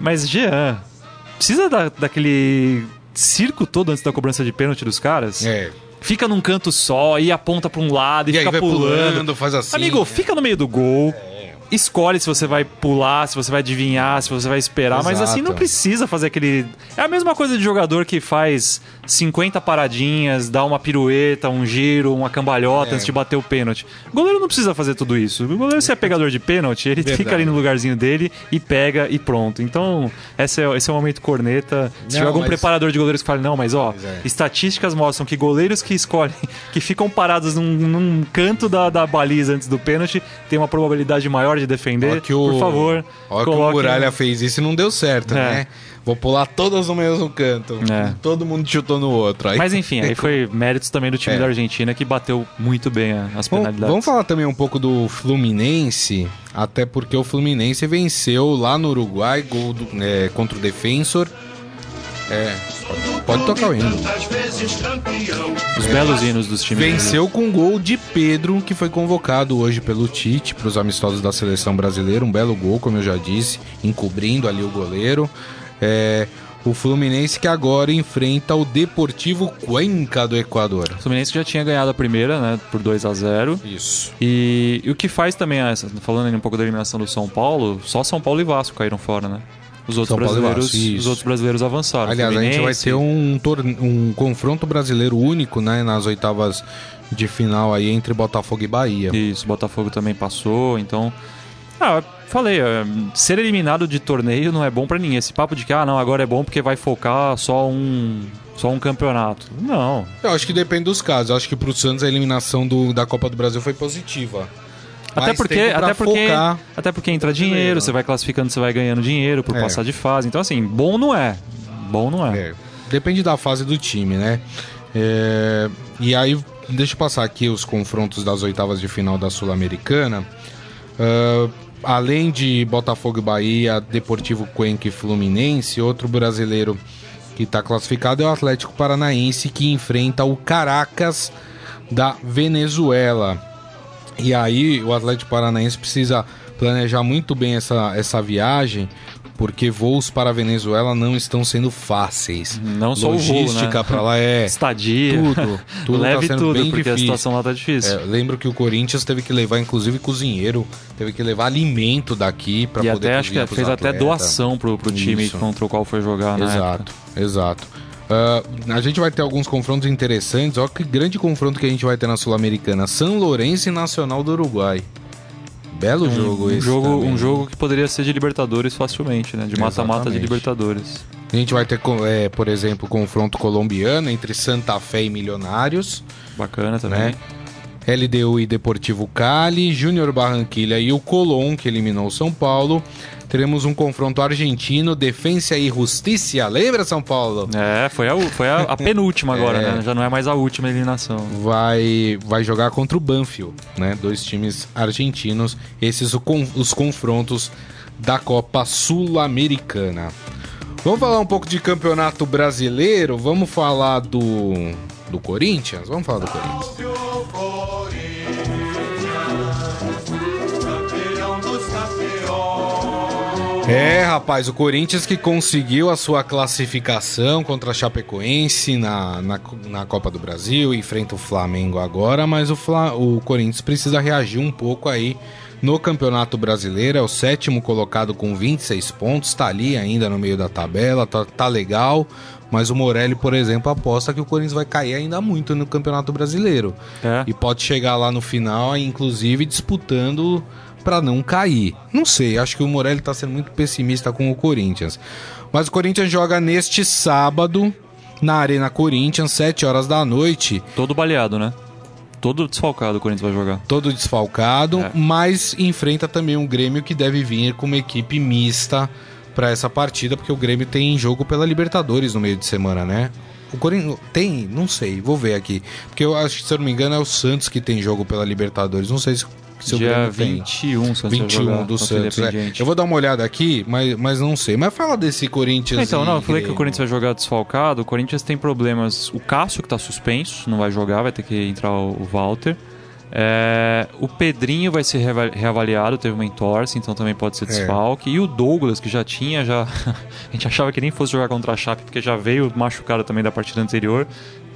Mas, Jean, precisa da, daquele circo todo antes da cobrança de pênalti dos caras? É. Fica num canto só e aponta pra um lado e, E fica pulando. pulando, faz assim. Amigo, fica no meio do gol. Escolhe se você vai pular, se você vai adivinhar, se você vai esperar, mas assim não Exato. precisa fazer aquele. É a mesma coisa de jogador que faz 50 paradinhas, dá uma pirueta, um giro, uma cambalhota É. antes de bater o pênalti. O goleiro não precisa fazer tudo isso. O goleiro, se é pegador de pênalti, ele Verdade. fica ali no lugarzinho dele e pega e pronto. Então, esse é, esse é o momento corneta. Se Não, tiver algum mas- preparador de goleiros que fale, não, mas ó, é. estatísticas mostram que goleiros que escolhem, [laughs] que ficam parados num, num canto da, da baliza antes do pênalti, tem uma probabilidade maior de defender. Ó que o, Por favor, ó que o Muralha fez isso e não deu certo, É. né? Vou pular todas no mesmo canto. É. Todo mundo chutou no outro. Aí... Mas enfim, aí foi méritos também do time É. da Argentina que bateu muito bem as Bom, penalidades. vamos falar também um pouco do Fluminense, até porque o Fluminense venceu lá no Uruguai, gol do- é, contra o Defensor. É, pode, pode tocar o hino. Os belos hinos dos times. Venceu com gol de Pedro, que foi convocado hoje pelo Tite para os amistosos da seleção brasileira. Um belo gol, como eu já disse, encobrindo ali o goleiro. É, o Fluminense que agora enfrenta o Deportivo Cuenca do Equador. O Fluminense já tinha ganhado a primeira, né, por 2 a 0 Isso. E, e o que faz também, essa, falando aí um pouco da eliminação do São Paulo, só São Paulo e Vasco caíram fora, né? Os outros, São e brasileiros, os outros brasileiros avançaram. Aliás, a gente vai Fluminense, ter um, um confronto brasileiro único, né, nas oitavas de final aí entre Botafogo e Bahia. Isso, Botafogo também passou, então. Ah, falei, é, ser eliminado de torneio não é bom pra ninguém. Esse papo de que, ah, não, agora é bom porque vai focar só um, só um campeonato. Não. Eu acho que depende dos casos. Eu acho que pro Santos a eliminação do- da Copa do Brasil foi positiva. Até porque, até, porque, focar. até porque entra dinheiro, você vai classificando, você vai ganhando dinheiro por É. passar de fase. Então, assim, bom não é. Bom não é. É, depende da fase do time, né? É, e aí, deixa eu passar aqui os confrontos das oitavas de final da Sul-Americana. Ah, além de Botafogo e Bahia, Deportivo Cuenca e Fluminense, outro brasileiro que está classificado é o Atlético Paranaense, que enfrenta o Caracas da Venezuela. E aí o Atlético Paranaense precisa planejar muito bem essa, essa viagem, porque voos para a Venezuela não estão sendo fáceis. Não só Logística né? para lá é Estadia. tudo, tudo [laughs] tá Leve sendo tudo, porque a difícil. situação lá tá difícil. É, lembro que o Corinthians teve que levar, inclusive, cozinheiro, teve que levar alimento daqui para e poder até acho que fez até atletas. doação pro, pro time Isso. contra o qual foi jogar, né? Exato, exato. Ah, a gente vai ter alguns confrontos interessantes. Olha que grande confronto que a gente vai ter na Sul-Americana. São Lourenço e Nacional do Uruguai. Belo jogo um esse jogo, também. um jogo que poderia ser de Libertadores facilmente, né? De mata-mata de. Libertadores. A gente vai ter, é, por exemplo, confronto colombiano entre Santa Fé e Milionários. Bacana também. né? LDU e Deportivo Cali, Júnior Barranquilha e o Colón, que eliminou o São Paulo. Teremos um confronto argentino, Defensa e Justiça. Lembra, São Paulo? É, foi a, foi a, a [laughs] penúltima agora, É. né? Já não é mais a última eliminação. Vai, vai jogar contra o Banfield, né? Dois times argentinos. Esses os confrontos da Copa Sul-Americana. Vamos falar um pouco de campeonato brasileiro. Vamos falar do, do Corinthians? Vamos falar do Corinthians. É, rapaz, o Corinthians que conseguiu a sua classificação contra a Chapecoense na, na, na Copa do Brasil, enfrenta o Flamengo agora, mas o, Fla, o Corinthians precisa reagir um pouco aí no Campeonato Brasileiro, é o sétimo colocado com 26 pontos, tá ali ainda no meio da tabela, tá, tá legal, mas o Morelli, por exemplo, aposta que o Corinthians vai cair ainda muito no Campeonato Brasileiro. É. E pode chegar lá no final, inclusive disputando pra não cair. Não sei, acho que o Morelli tá sendo muito pessimista com o Corinthians. Mas o Corinthians joga neste sábado na Arena Corinthians, 7 horas da noite, Todo baleado, né? Todo desfalcado o Corinthians vai jogar. todo desfalcado, É. mas enfrenta também um Grêmio que deve vir com uma equipe mista pra essa partida, porque o Grêmio tem jogo pela Libertadores no meio de semana, né? O Corinthians tem, não sei, vou ver aqui. Porque eu acho que, se eu não me engano, é o Santos que tem jogo pela Libertadores. Não sei se, se Dia Grêmio tem. 21, Santos vai 21 jogar do Santos. é. Eu vou dar uma olhada aqui, mas, mas não sei. Mas fala desse Corinthians. Então, não, eu falei que o. Corinthians vai jogar desfalcado. O Corinthians tem problemas. O Cássio, que tá suspenso, não vai jogar, vai ter que entrar o Walter. É, o Pedrinho vai ser reava- reavaliado, teve uma entorse, então também pode ser desfalque. E o Douglas, que já tinha, já. [laughs] a gente achava que nem fosse jogar contra a Chape, porque já veio machucado também da partida anterior.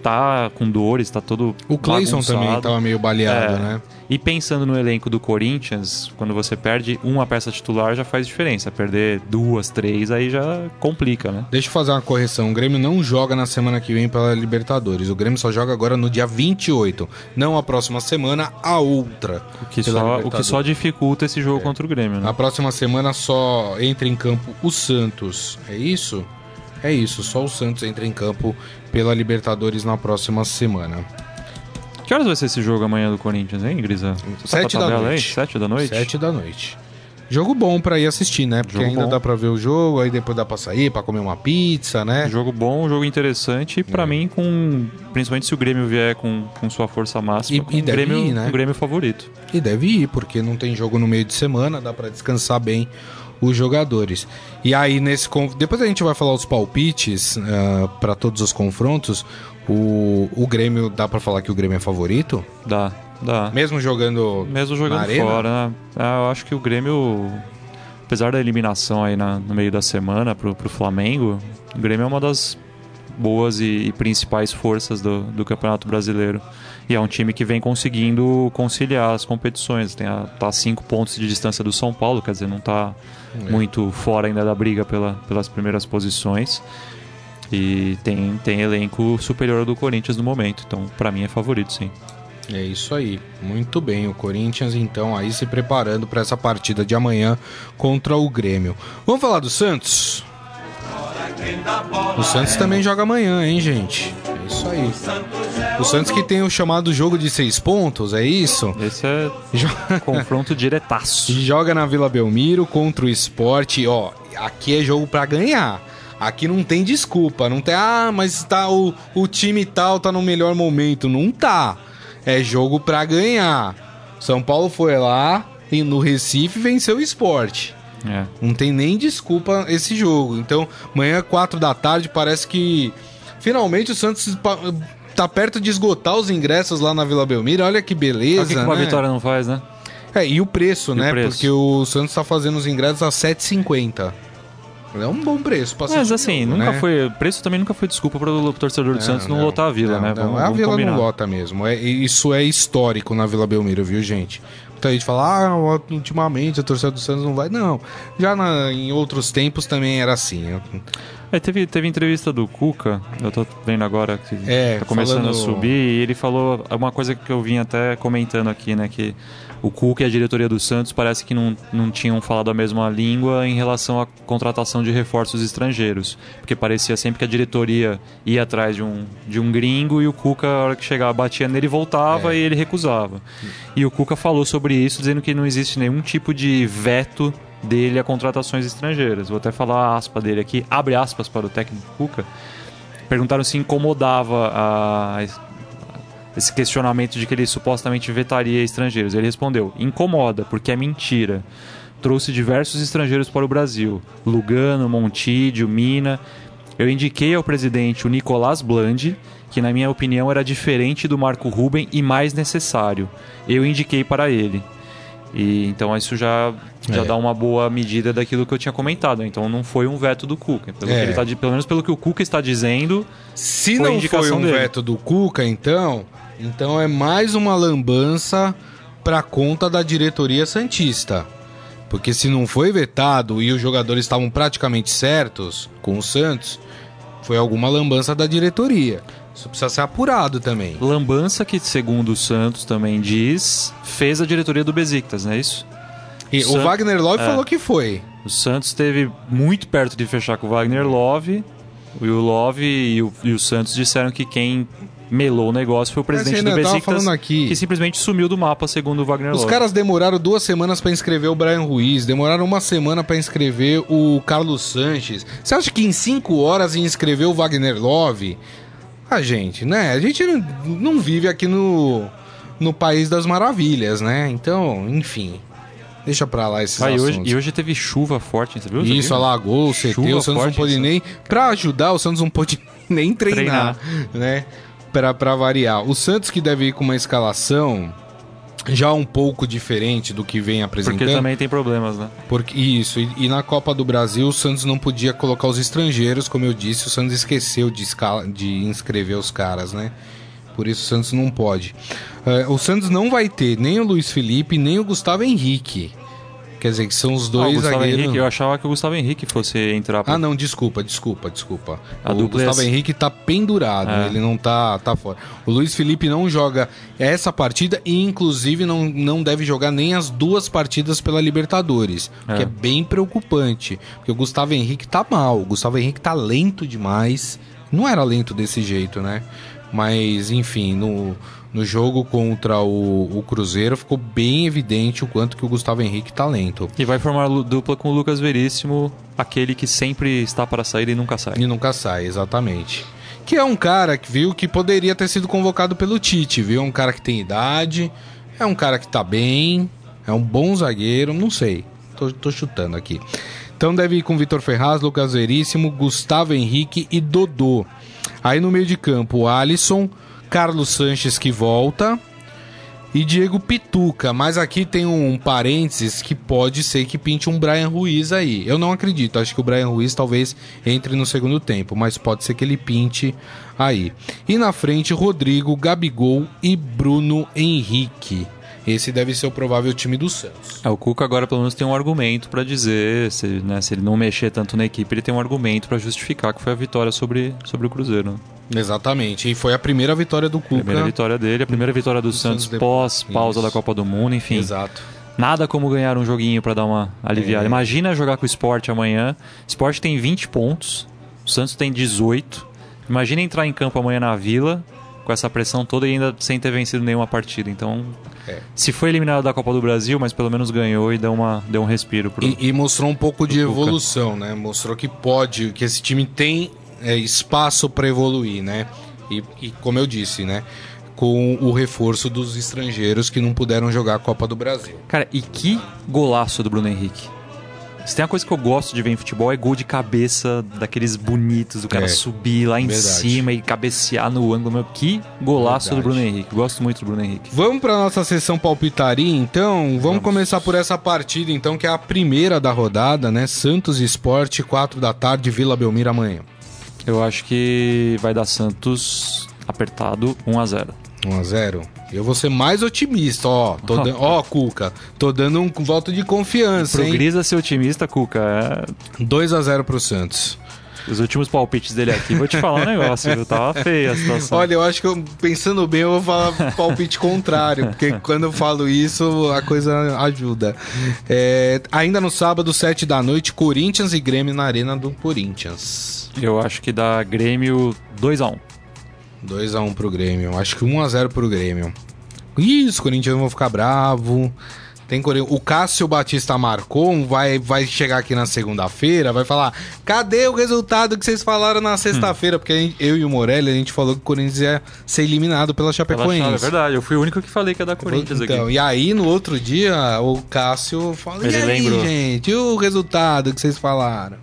Tá com dores, tá todo O Clayson bagunçado. também tava meio baleado, É. né? E pensando no elenco do Corinthians, quando você perde uma peça titular já faz diferença. Perder duas, três, aí já complica, né? Deixa eu fazer uma correção. O Grêmio não joga na semana que vem pela Libertadores. O Grêmio só joga agora no dia 28. Não a próxima semana, a outra. O que, só, o que só dificulta esse jogo contra o Grêmio, né? Na próxima semana só entra em campo o Santos. É isso? É isso. Só o Santos entra em campo pela Libertadores na próxima semana. Que horas vai ser esse jogo amanhã do Corinthians, hein, Grisa? Você tá Sete da tabela noite. Aí? Sete da noite? Sete da noite. Jogo bom pra ir assistir, né? Porque Jogo ainda bom. dá pra ver o jogo, aí depois dá pra sair, pra comer uma pizza, né? Jogo bom, jogo interessante. E pra É. mim, com principalmente se o Grêmio vier com, com sua força máxima, E- e deve Grêmio, ir, né? o Grêmio favorito. E deve ir, porque não tem jogo no meio de semana, dá pra descansar bem os jogadores. E aí, nesse depois a gente vai falar os palpites ah, pra todos os confrontos. O, o Grêmio, dá pra falar que o Grêmio é favorito? Dá, dá. Mesmo jogando. Mesmo jogando fora, né? Ah, Eu acho que o Grêmio, apesar da eliminação aí na- no meio da semana pro, pro Flamengo, o Grêmio é uma das boas e, e principais forças do, do Campeonato Brasileiro. E é um time que vem conseguindo conciliar as competições. Tem a, tá a cinco pontos de distância do São Paulo, quer dizer, não tá É. muito fora ainda da briga pela, pelas primeiras posições. E tem, tem elenco superior ao do Corinthians no momento. Então, pra mim, é favorito, sim. É isso aí. Muito bem. O Corinthians, então, aí se preparando pra essa partida de amanhã contra o Grêmio. Vamos falar do Santos? O Santos também joga amanhã, hein, gente? É isso aí. O Santos que tem o chamado jogo de seis pontos, é isso? Esse é [laughs] Jo- confronto diretaço. [laughs] Joga na Vila Belmiro contra o esporte. Ó, aqui é jogo pra ganhar. Aqui não tem desculpa. Não tem, ah, mas tá o, o time tal tá no melhor momento. Não tá. É jogo pra ganhar. São Paulo foi lá e no Recife venceu o esporte. É. Não tem nem desculpa esse jogo. Então, amanhã, 4 da tarde, parece que finalmente o Santos tá perto de esgotar os ingressos lá na Vila Belmiro. Olha que beleza. O que, que uma né? vitória não faz, né? É, e o preço, E o né? preço? Porque o Santos tá fazendo os ingressos a 7,50. É um bom preço Mas assim, jogo, nunca né? foi. O preço também nunca foi desculpa para o torcedor do Santos não, lotar a vila, não, né? Não, Vamos, a vamos Vila combinar. não lota mesmo. É, isso é histórico na Vila Belmiro, viu, gente? Muita gente fala, ah, ultimamente a torcida do Santos não vai. Não, já na- em outros tempos também era assim. É, teve, teve entrevista do Cuca, eu tô vendo agora que É, tá começando falando- a subir, e ele falou uma coisa que eu vim até comentando aqui, né? Que o Cuca e a diretoria do Santos parece que não, não tinham falado a mesma língua em relação à contratação de reforços estrangeiros. Porque parecia sempre que a diretoria ia atrás de um, de um gringo e o Cuca, a hora que chegava, batia nele, voltava É. e ele recusava. E o Cuca falou sobre isso, dizendo que não existe nenhum tipo de veto dele a contratações estrangeiras. Vou até falar a aspa dele aqui, abre aspas para o técnico Cuca. Perguntaram se incomodava a, esse questionamento de que ele supostamente vetaria estrangeiros. Ele respondeu: incomoda, porque é mentira. Trouxe diversos estrangeiros para o Brasil: Lugano, Montídio, Mina. Eu indiquei ao presidente o Nicolás Blandi, que na minha opinião era diferente do Marco Ruben e mais necessário. Eu indiquei para ele. E então isso já, já É. dá uma boa medida daquilo que eu tinha comentado. Então não foi um veto do Cuca. Pelo, É. tá, pelo menos pelo que o Cuca está dizendo, Se não foi um dele. veto do Cuca, então, então é mais uma lambança pra conta da diretoria Santista. Porque se não foi vetado e os jogadores estavam praticamente certos com o Santos, foi alguma lambança da diretoria. Isso precisa ser apurado também. Lambança que, segundo o Santos também diz, fez a diretoria do Besiktas, não é isso? E San- o Wagner Love É. falou que foi. O Santos esteve muito perto de fechar com o Wagner Love, e o Love e o, e o Santos disseram que quem melou o negócio foi o presidente do Besiktas, aqui. que simplesmente sumiu do mapa, segundo o Wagner Os Love. caras demoraram duas semanas pra inscrever o Brian Ruiz, demoraram uma semana pra inscrever o Carlos Sanches. Você acha que em cinco horas ia inscrever o Wagner Love? Ah, gente, né? A gente não, não vive aqui no, no País das Maravilhas, né? Então, enfim. Deixa pra lá esses Ah, e, hoje, e hoje teve chuva forte, você viu? Você Isso, viu? alagou o CT, o Santos não forte, pôde isso. nem... Pra ajudar, o Santos não pôde [laughs] nem treinar, né? Pra, pra variar. O Santos que deve ir com uma escalação já um pouco diferente do que vem apresentando. Porque também tem problemas, né? Porque, isso, e, e na Copa do Brasil o Santos não podia colocar os estrangeiros, como eu disse, o Santos esqueceu de, escala, de inscrever os caras, né? Por isso o Santos não pode. É, o Santos não vai ter nem o Luiz Felipe, nem o Gustavo Henrique. Quer dizer, que são os Ah, o dois Gustavo zagueiros. Henrique, eu achava que o Gustavo Henrique fosse entrar pra... Ah, não, desculpa, desculpa, desculpa. A o é Gustavo essa. Henrique tá pendurado, É. ele não tá, tá fora. O Luiz Felipe não joga essa partida e, inclusive, não, não deve jogar nem as duas partidas pela Libertadores, o que É. é bem preocupante. Porque o Gustavo Henrique tá mal, o Gustavo Henrique tá lento demais. Não era lento desse jeito, né? Mas, enfim, no, no jogo contra o, o Cruzeiro ficou bem evidente o quanto que o Gustavo Henrique tá lento. E vai formar dupla com o Lucas Veríssimo, aquele que sempre está para sair e nunca sai. E nunca sai, exatamente. Que é um cara que viu que poderia ter sido convocado pelo Tite, viu? É um cara que tem idade, é um cara que tá bem, é um bom zagueiro, não sei. Tô, tô chutando aqui. Então deve ir com Vitor Ferraz, Lucas Veríssimo, Gustavo Henrique e Dodô. Aí no meio de campo, o Alisson, Carlos Sanches que volta e Diego Pituca. Mas aqui tem um parênteses que pode ser que pinte um Brian Ruiz aí. Eu não acredito, acho que o Brian Ruiz talvez entre no segundo tempo, mas pode ser que ele pinte aí. E na frente, Rodrigo, Gabigol e Bruno Henrique. Esse deve ser o provável time do Santos. É, o Cuca agora pelo menos tem um argumento para dizer, se, né, se ele não mexer tanto na equipe, ele tem um argumento para justificar que foi a vitória sobre, sobre o Cruzeiro. Exatamente. E foi a primeira vitória do Cuca. Primeira vitória dele, a primeira vitória do Santos Santos depois. pós pausa Isso. da Copa do Mundo, enfim. Exato. Nada como ganhar um joguinho para dar uma aliviada. É. Imagina jogar com o Sport amanhã. O Sport tem 20 pontos, o Santos tem 18. Imagina entrar em campo amanhã na Vila com essa pressão toda e ainda sem ter vencido nenhuma partida. Então, É. se foi eliminado da Copa do Brasil, mas pelo menos ganhou e deu, uma, deu um respiro pro. E, e mostrou um pouco de Cuca. evolução, né? Mostrou que pode, que esse time tem é, espaço para evoluir, né? E, e como eu disse, né? Com o reforço dos estrangeiros que não puderam jogar a Copa do Brasil. Cara, e que golaço do Bruno Henrique. Se tem uma coisa que eu gosto de ver em futebol é gol de cabeça daqueles bonitos, o cara É, subir lá em verdade. cima e cabecear no ângulo. Meu, que golaço Verdade. do Bruno Henrique. Gosto muito do Bruno Henrique. Vamos para nossa sessão palpitaria, então. Vamos, Vamos. começar por essa partida, então, que é a primeira da rodada, né? Santos Esporte, 4 da tarde, Vila Belmiro amanhã. Eu acho que vai dar Santos apertado 1 a 0 1 a 0 Eu vou ser mais otimista, ó. Tô dan- [laughs] Ó, Cuca, tô dando um voto de confiança, hein? Progrisa ser otimista, Cuca. É... 2 a 0 pro Santos. Os últimos palpites dele aqui, vou te falar um negócio, viu? Tava feia a situação. Olha, eu acho que eu, pensando bem, eu vou falar palpite contrário, porque [laughs] quando eu falo isso, a coisa ajuda. É, ainda no sábado, 7 da noite, Corinthians e Grêmio na Arena do Corinthians. Eu acho que dá Grêmio 2 a 1 2x1 pro Grêmio. Acho que 1x0 pro Grêmio. Ih, os corintianos vão ficar bravos. Tem Corin- O Cássio Batista marcou, vai, vai chegar aqui na segunda-feira, vai falar: cadê o resultado que vocês falaram na sexta-feira? Porque gente- eu e o Morelli, a gente falou que o Corinthians ia ser eliminado pela Pela Chapecoense. chave, É verdade, eu fui o único que falei que ia dar Corinthians então, aqui. E aí, no outro dia, o Cássio falou: Ele e aí, lembrou. gente, e o resultado que vocês falaram?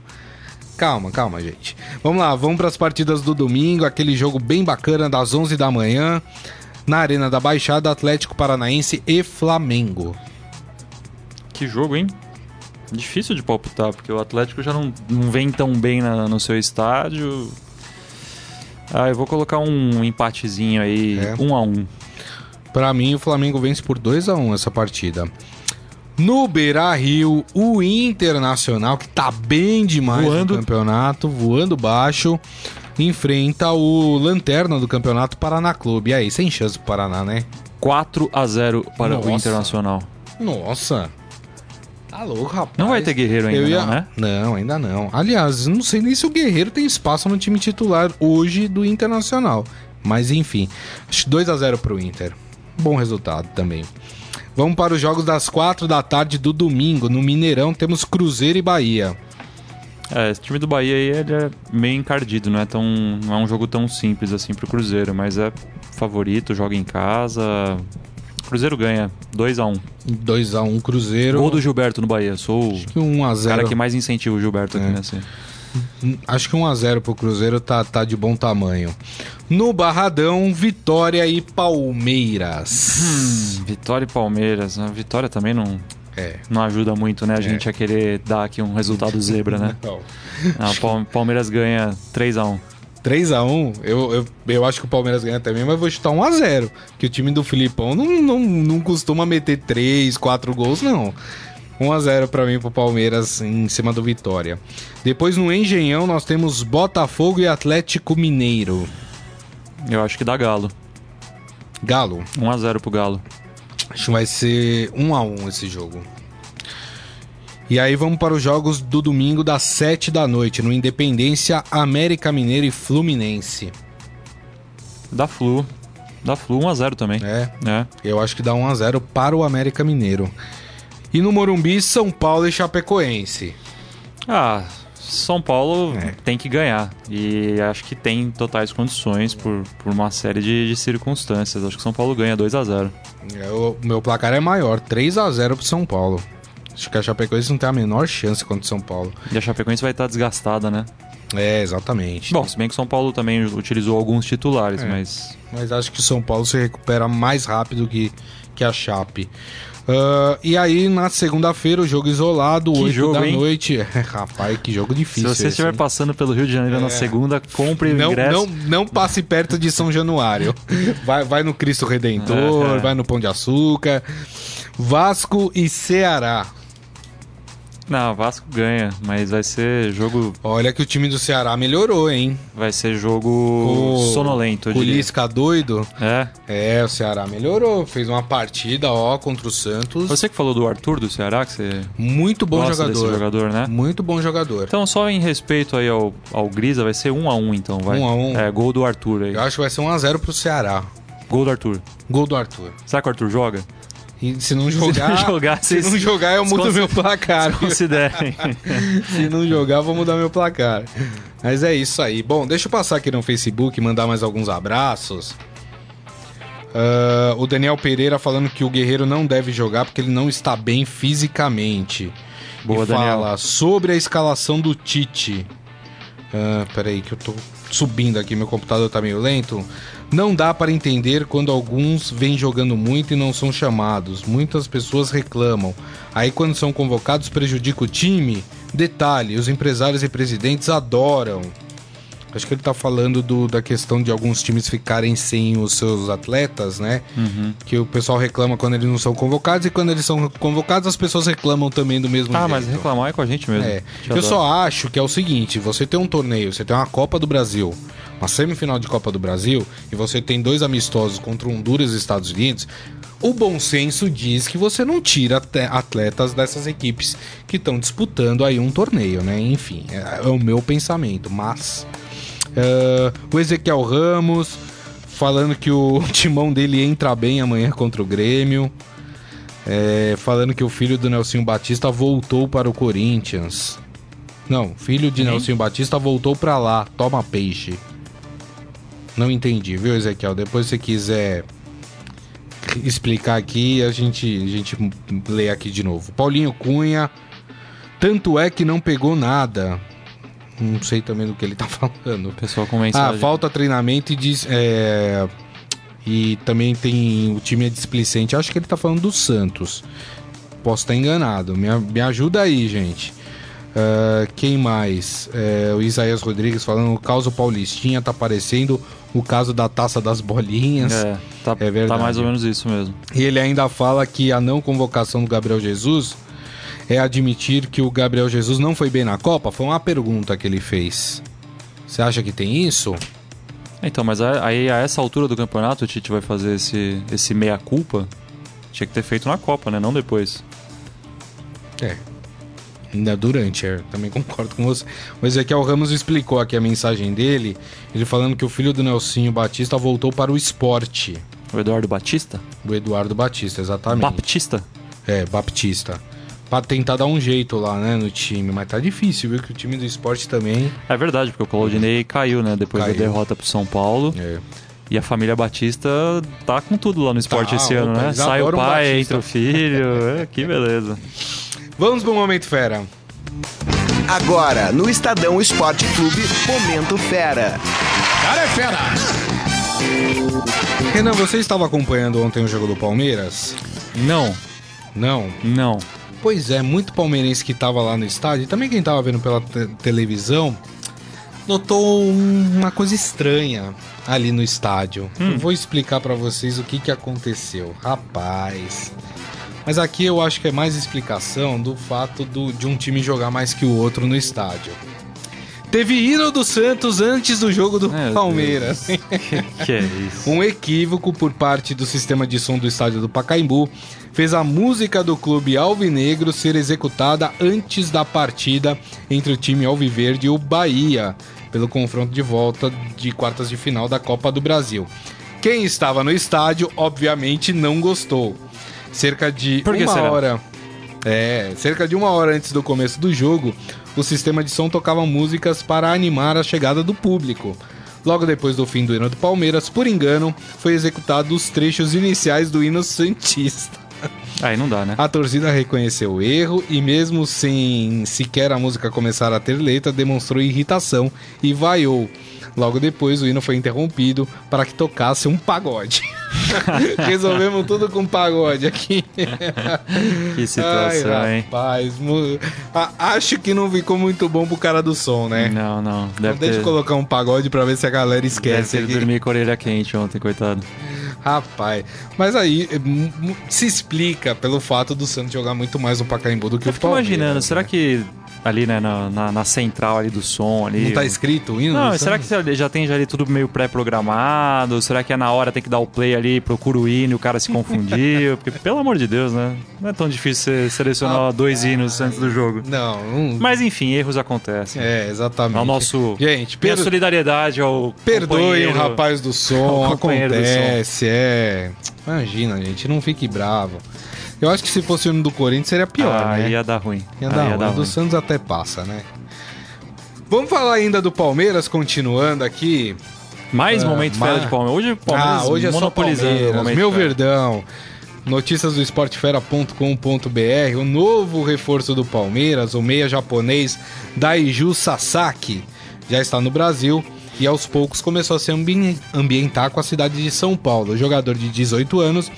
Calma, calma, gente. Vamos lá, vamos para as partidas do domingo, aquele jogo bem bacana das 11 da manhã, na Arena da Baixada, Atlético Paranaense e Flamengo. Que jogo, hein? Difícil de palpitar, porque o Atlético já não, não vem tão bem na- no seu estádio. Ah, eu vou colocar um empatezinho aí, É. um a um. Para mim, o Flamengo vence por 2 a 1 essa partida. No Beira Rio, o Internacional, que tá bem demais Voando. no campeonato, voando baixo, enfrenta o Lanterna do campeonato Paraná Clube. E aí, sem chance pro Paraná, né? 4 a 0 para Nossa. o Internacional. Nossa. Tá louco, rapaz. Não vai ter Guerreiro ainda, ia- não, né? Não, ainda não. Aliás, não sei nem se o Guerreiro tem espaço no time titular hoje do Internacional. Mas enfim, acho que 2 a 0 pro Inter. Bom resultado também. Vamos para os jogos das 4 da tarde do domingo. No Mineirão temos Cruzeiro e Bahia. É, esse time do Bahia aí ele é meio encardido, não é, tão, não é um jogo tão simples assim pro Cruzeiro, mas é favorito, joga em casa. Cruzeiro ganha 2 a 1 2 a 1 Cruzeiro. Gol do Gilberto no Bahia, sou o Acho que 1 a 0. cara que mais incentiva o Gilberto aqui É. nesse. Acho que 1x0 pro Cruzeiro tá, tá de bom tamanho. No Barradão, Vitória e Palmeiras. Hum, Vitória e Palmeiras. A Vitória também não, É. não ajuda muito, né? A gente a querer dar aqui um resultado zebra, né? Não. Ah, o Pal- Palmeiras ganha 3x1. 3x1, eu, eu, eu acho que o Palmeiras ganha também, mas vou chutar 1x0. Que o time do Filipão não, não, não costuma meter 3, 4 gols, não. 1x0 pra mim pro Palmeiras em cima do Vitória. Depois no Engenhão nós temos Botafogo e Atlético Mineiro. Eu acho que dá Galo. Galo, 1x0 pro Galo. acho que vai ser 1x1 esse jogo. E aí vamos para os jogos do domingo das 7 da noite, no Independência, América Mineiro e Fluminense. Dá Flu. Dá Flu 1x0 também. É, É. Eu acho que dá 1 a 0 para o América Mineiro. E no Morumbi, São Paulo e Chapecoense. Ah, São Paulo É. tem que ganhar. E acho que tem totais condições por, por uma série de, de circunstâncias. Acho que São Paulo ganha 2x0. É, O meu placar é maior, 3 a 0 para São Paulo. Acho que a Chapecoense não tem a menor chance contra o São Paulo. E a Chapecoense vai estar desgastada, né? É, exatamente. Bom, se bem que o São Paulo também utilizou alguns titulares, É. mas. Mas acho que o São Paulo se recupera mais rápido que, que a Chape. Ah, e aí, na segunda-feira, o jogo isolado, Que 8 jogo, da hein? noite. [laughs] Rapaz, que jogo Se difícil. você esse, estiver hein? passando pelo Rio de Janeiro na É. segunda, compre Não, ingresso. não, não passe perto de São Januário. [laughs] Vai, vai no Cristo Redentor, É, é. vai no Pão de Açúcar. Vasco e Ceará. Não, Vasco ganha, mas vai ser jogo. Olha que o time do Ceará melhorou, hein? Vai ser jogo sonolento, eu O. Lisca doido. É. É, o Ceará melhorou. Fez uma partida, ó, contra o Santos. Você que falou do Arthur do Ceará, que você Muito bom jogador. jogador, né? Muito bom jogador. Então, só em respeito aí ao, ao Grisa, vai ser 1 a 1 então, vai. 1 a 1. É, gol do Arthur aí. Eu acho que vai ser 1x0 pro Ceará. Gol do Arthur. Gol do Arthur. Será que o Arthur joga? E se não [laughs] jogar. não jogar, [laughs] se não jogar, eu mudo meu placar. Considerem. Se não jogar, vou mudar meu placar. Mas é isso aí. Bom, deixa eu passar aqui no Facebook e mandar mais alguns abraços. Ah, o Daniel Pereira falando que o Guerreiro não deve jogar porque ele não está bem fisicamente. Boa, e Daniel. fala sobre a escalação do Tite. Ah, peraí, que eu tô subindo aqui, meu computador tá meio lento. Não dá para entender quando alguns vêm jogando muito e não são chamados. Muitas pessoas reclamam. Aí quando são convocados prejudica o time. Detalhe, os empresários e presidentes adoram. Acho que ele tá falando do- da questão de alguns times ficarem sem os seus atletas, né? Uhum. Que o pessoal reclama quando eles não são convocados e quando eles são convocados as pessoas reclamam também do mesmo Ah, jeito. mas reclamar é com a gente mesmo. É. Eu adoro. só acho que é o seguinte: você tem um torneio, você tem uma Copa do Brasil, uma semifinal de Copa do Brasil, e você tem dois amistosos contra Honduras e Estados Unidos. O bom senso diz que você não tira atletas dessas equipes que estão disputando aí um torneio, né? Enfim, é, é o meu pensamento. Mas é, o Ezequiel Ramos falando que o [laughs] timão dele entra bem amanhã contra o Grêmio. É, falando que o filho do Nelsinho Batista voltou para o Corinthians. Não, filho de? Nelsinho Batista voltou para lá. Toma peixe. Não entendi, viu, Ezequiel? Depois se você quiser explicar aqui, a gente, a gente lê aqui de novo. Paulinho Cunha. Tanto é que não pegou nada. Não sei também do que ele tá [laughs] falando. O pessoal com Ah, mensagem. falta treinamento e diz. é, E também tem. O time é displicente. Acho que ele tá falando do Santos. Posso estar enganado. Me, me ajuda aí, gente. Ah, quem mais? É, o Isaías Rodrigues falando o caso Paulistinha tá parecendo o caso da taça das bolinhas. É, tá, É verdade. tá mais ou menos isso mesmo. E ele ainda fala que a não convocação do Gabriel Jesus é admitir que o Gabriel Jesus não foi bem na Copa? Foi uma pergunta que ele fez. Você acha que tem isso? Então, mas aí a essa altura do campeonato o Tite vai fazer esse, esse meia-culpa? Tinha que ter feito na Copa, né? Não depois. É. Ainda durante, é, também concordo com você. O Ezequiel Ramos explicou aqui a mensagem dele, ele falando que o filho do Nelsinho Batista voltou para o esporte. O Eduardo Batista? O Eduardo Batista, exatamente. Baptista? É, Baptista. Pra tentar dar um jeito lá, né, no time. Mas tá difícil, viu? Que o time do esporte também. É verdade, porque o Claudinei caiu, né? Depois Caiu. da derrota pro São Paulo. É. E a família Batista tá com tudo lá no esporte Tá, esse ano, né? Sai o pai, Batista. entra o filho. É, que beleza. [laughs] Vamos pro Momento Fera. Agora, no Estadão Esporte Clube, Momento Fera. Cara é fera! Renan, você estava acompanhando ontem o jogo do Palmeiras? Não, Não. não. Pois é, muito palmeirense que estava lá no estádio, e também quem estava vendo pela te- televisão, notou um- uma coisa estranha ali no estádio. Eu vou explicar pra vocês o que, que aconteceu. Rapaz. Mas aqui eu acho que é mais explicação do fato do- de um time jogar mais que o outro no estádio. Teve hino do Santos antes do jogo do Meu Palmeiras. que é isso? Um equívoco por parte do sistema de som do estádio do Pacaembu fez a música do clube alvinegro ser executada antes da partida entre o time alviverde e o Bahia, pelo confronto de volta de quartas de final da Copa do Brasil. Quem estava no estádio, obviamente, não gostou. Cerca de Por que uma será? hora. É, cerca de uma hora antes do começo do jogo, o sistema de som tocava músicas para animar a chegada do público. Logo depois do fim do hino do Palmeiras, por engano, foi executado os trechos iniciais do hino Santista. Aí não dá, né? A torcida reconheceu o erro e, mesmo sem sequer a música começar a ter letra, demonstrou irritação e vaiou. Logo depois, o hino foi interrompido para que tocasse um pagode. [laughs] [laughs] Resolvemos tudo com pagode aqui. [laughs] Que situação, Ai, hein? rapaz, a- acho que não ficou muito bom pro cara do som, né? Não, não. Então Deve deixa ter, eu colocar um pagode pra ver se a galera deve esquece. ter aqui. dormido com a orelha quente ontem, coitado. [laughs] Rapaz, mas aí mu- se explica pelo fato do Santos jogar muito mais no Pacaembu do que Eu o Palmeiras. imaginando, será né? que ali, né, na, na, na central ali do som ali... Não tá escrito o hino? Não, será que Santos? já tem já ali tudo meio pré-programado? Será que é na hora tem que dar o play ali, procura o hino e o cara se confundiu? [laughs] Porque, pelo amor de Deus, né? Não é tão difícil você selecionar dois hinos antes do jogo. Não, não... Mas enfim, erros acontecem. É, exatamente. Ao nosso... Gente, Minha per... solidariedade ao perdoem o rapaz do som, companheiro do acontece, é... Imagina, gente, não fique bravo. Eu acho que se fosse o do Corinthians seria pior, ah, né? ia dar ruim. Ia Ah, dar ia ruim. dar do ruim. Santos até passa, né? Vamos falar ainda do Palmeiras, continuando aqui. Mais Ah, momento mas- fera de Palmeiras. Hoje o Palmeiras ah, hoje é só monopolizando o Palmeiras. Meu fera. Verdão. Notícias do esportefera.com.br. O novo reforço do Palmeiras, o meia japonês Daiju Sasaki, já está no Brasil e aos poucos começou a se ambi- ambientar com a cidade de São Paulo. O jogador de 18 anos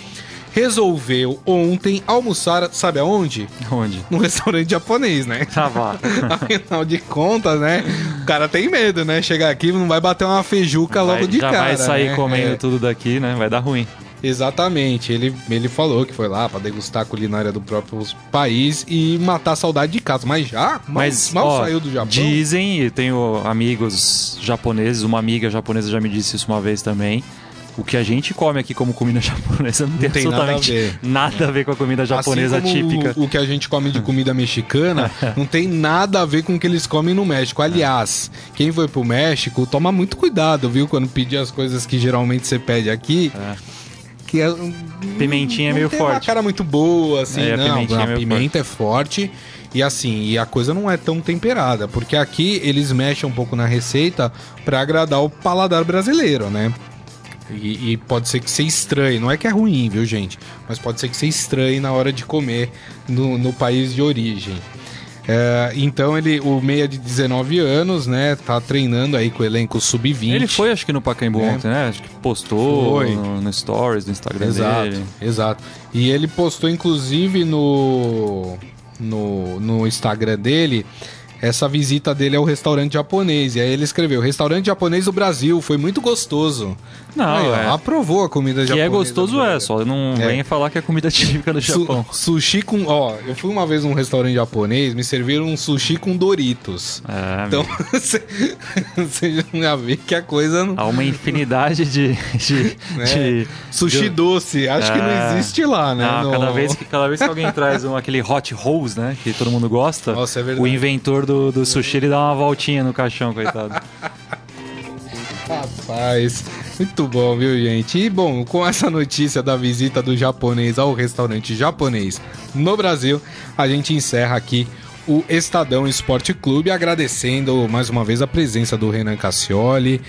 resolveu ontem almoçar, sabe aonde? Onde? No restaurante japonês, né? Ah, vá. [laughs] Afinal de contas, né? O cara tem medo, né? Chegar aqui não vai bater uma feijuca logo Vai- de já cara. vai sair né? comendo É. tudo daqui, né? Vai dar ruim. Exatamente, ele, ele falou que foi lá pra degustar a culinária do próprio país e matar a saudade de casa. Mas já? Mas mal ó, saiu do Japão? Dizem, e tenho amigos japoneses, uma amiga japonesa já me disse isso uma vez também. O que a gente come aqui como comida [laughs] japonesa não tem, tem nada a absolutamente ver. nada a ver com a comida japonesa assim típica. O, o que a gente come de comida [laughs] mexicana não tem nada a ver com o que eles comem no México. Aliás, quem foi pro México, toma muito cuidado, viu? Quando pedir as coisas que geralmente você pede aqui. É. Que é, Pimentinha é meio tem uma forte. cara muito boa, assim, É, a não. pimentinha é a meio pimenta é forte. E assim, e a coisa não é tão temperada, porque aqui eles mexem um pouco na receita pra agradar o paladar brasileiro, né? E, e pode ser que você estranhe, não é que é ruim, viu, gente? Mas pode ser que você estranhe na hora de comer no, no país de origem. É, então ele, o meia de 19 anos, né, tá treinando aí com o elenco sub-20. Ele foi, acho que no Pacaembu É. ontem, né? Acho que postou Foi. no, no Stories, no Instagram Exato, dele. exato. E ele postou, inclusive, no, no, no Instagram dele, essa visita dele ao restaurante japonês. E aí ele escreveu, restaurante japonês do Brasil, foi muito gostoso. Não, Aí, ó, é. aprovou a comida Que japonesa. é gostoso é, só não É. venha falar que é comida [laughs] típica do Su- Japão. sushi com. Ó, eu fui uma vez num restaurante japonês, me serviram um sushi com Doritos. É, Então, [laughs] você já vê que a coisa não. Há uma infinidade de. de, [laughs] né? de- sushi de- doce, acho que não É. existe lá, né? Não, No- cada, vez que, cada vez que alguém traz um, aquele hot rolls, né? Que todo mundo gosta, Nossa, é verdade. o inventor do, do sushi ele dá uma voltinha no caixão, coitado. [laughs] Rapaz, muito bom, viu, gente? E bom, com essa notícia da visita do japonês ao restaurante japonês no Brasil, a gente encerra aqui o Estadão Esporte Clube, agradecendo mais uma vez a presença do Renan Cassioli.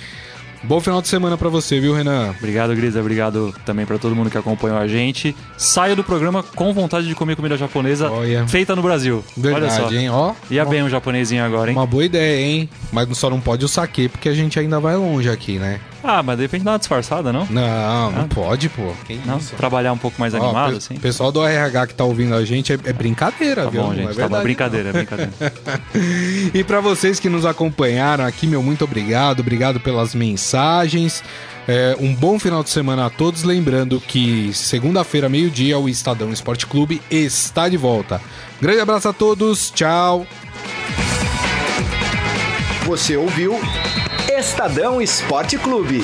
Bom final de semana pra você, viu, Renan? Obrigado, Grisa. Obrigado também pra todo mundo que acompanhou a gente. Saio do programa com vontade de comer comida japonesa Olha. feita no Brasil. Olha Verdade, só. hein? Ó, Ia uma, bem um japonesinho agora, hein? uma boa ideia, hein? Mas só não pode o saque, porque a gente ainda vai longe aqui, né? Ah, mas de repente dá uma disfarçada, não? Não, não pode, pô. Que Não? isso? Trabalhar um pouco mais Ó, animado, pe- assim? pessoal do RH que tá ouvindo a gente é, é brincadeira, Tá viu? bom, Não gente. é tá bom. Brincadeira, brincadeira. [laughs] E pra vocês que nos acompanharam aqui, meu muito obrigado, obrigado pelas mensagens. É, um bom final de semana a todos. Lembrando que segunda-feira, meio-dia, o Estadão Esporte Clube está de volta. Grande abraço a todos, tchau. Você ouviu Estadão Esporte Clube.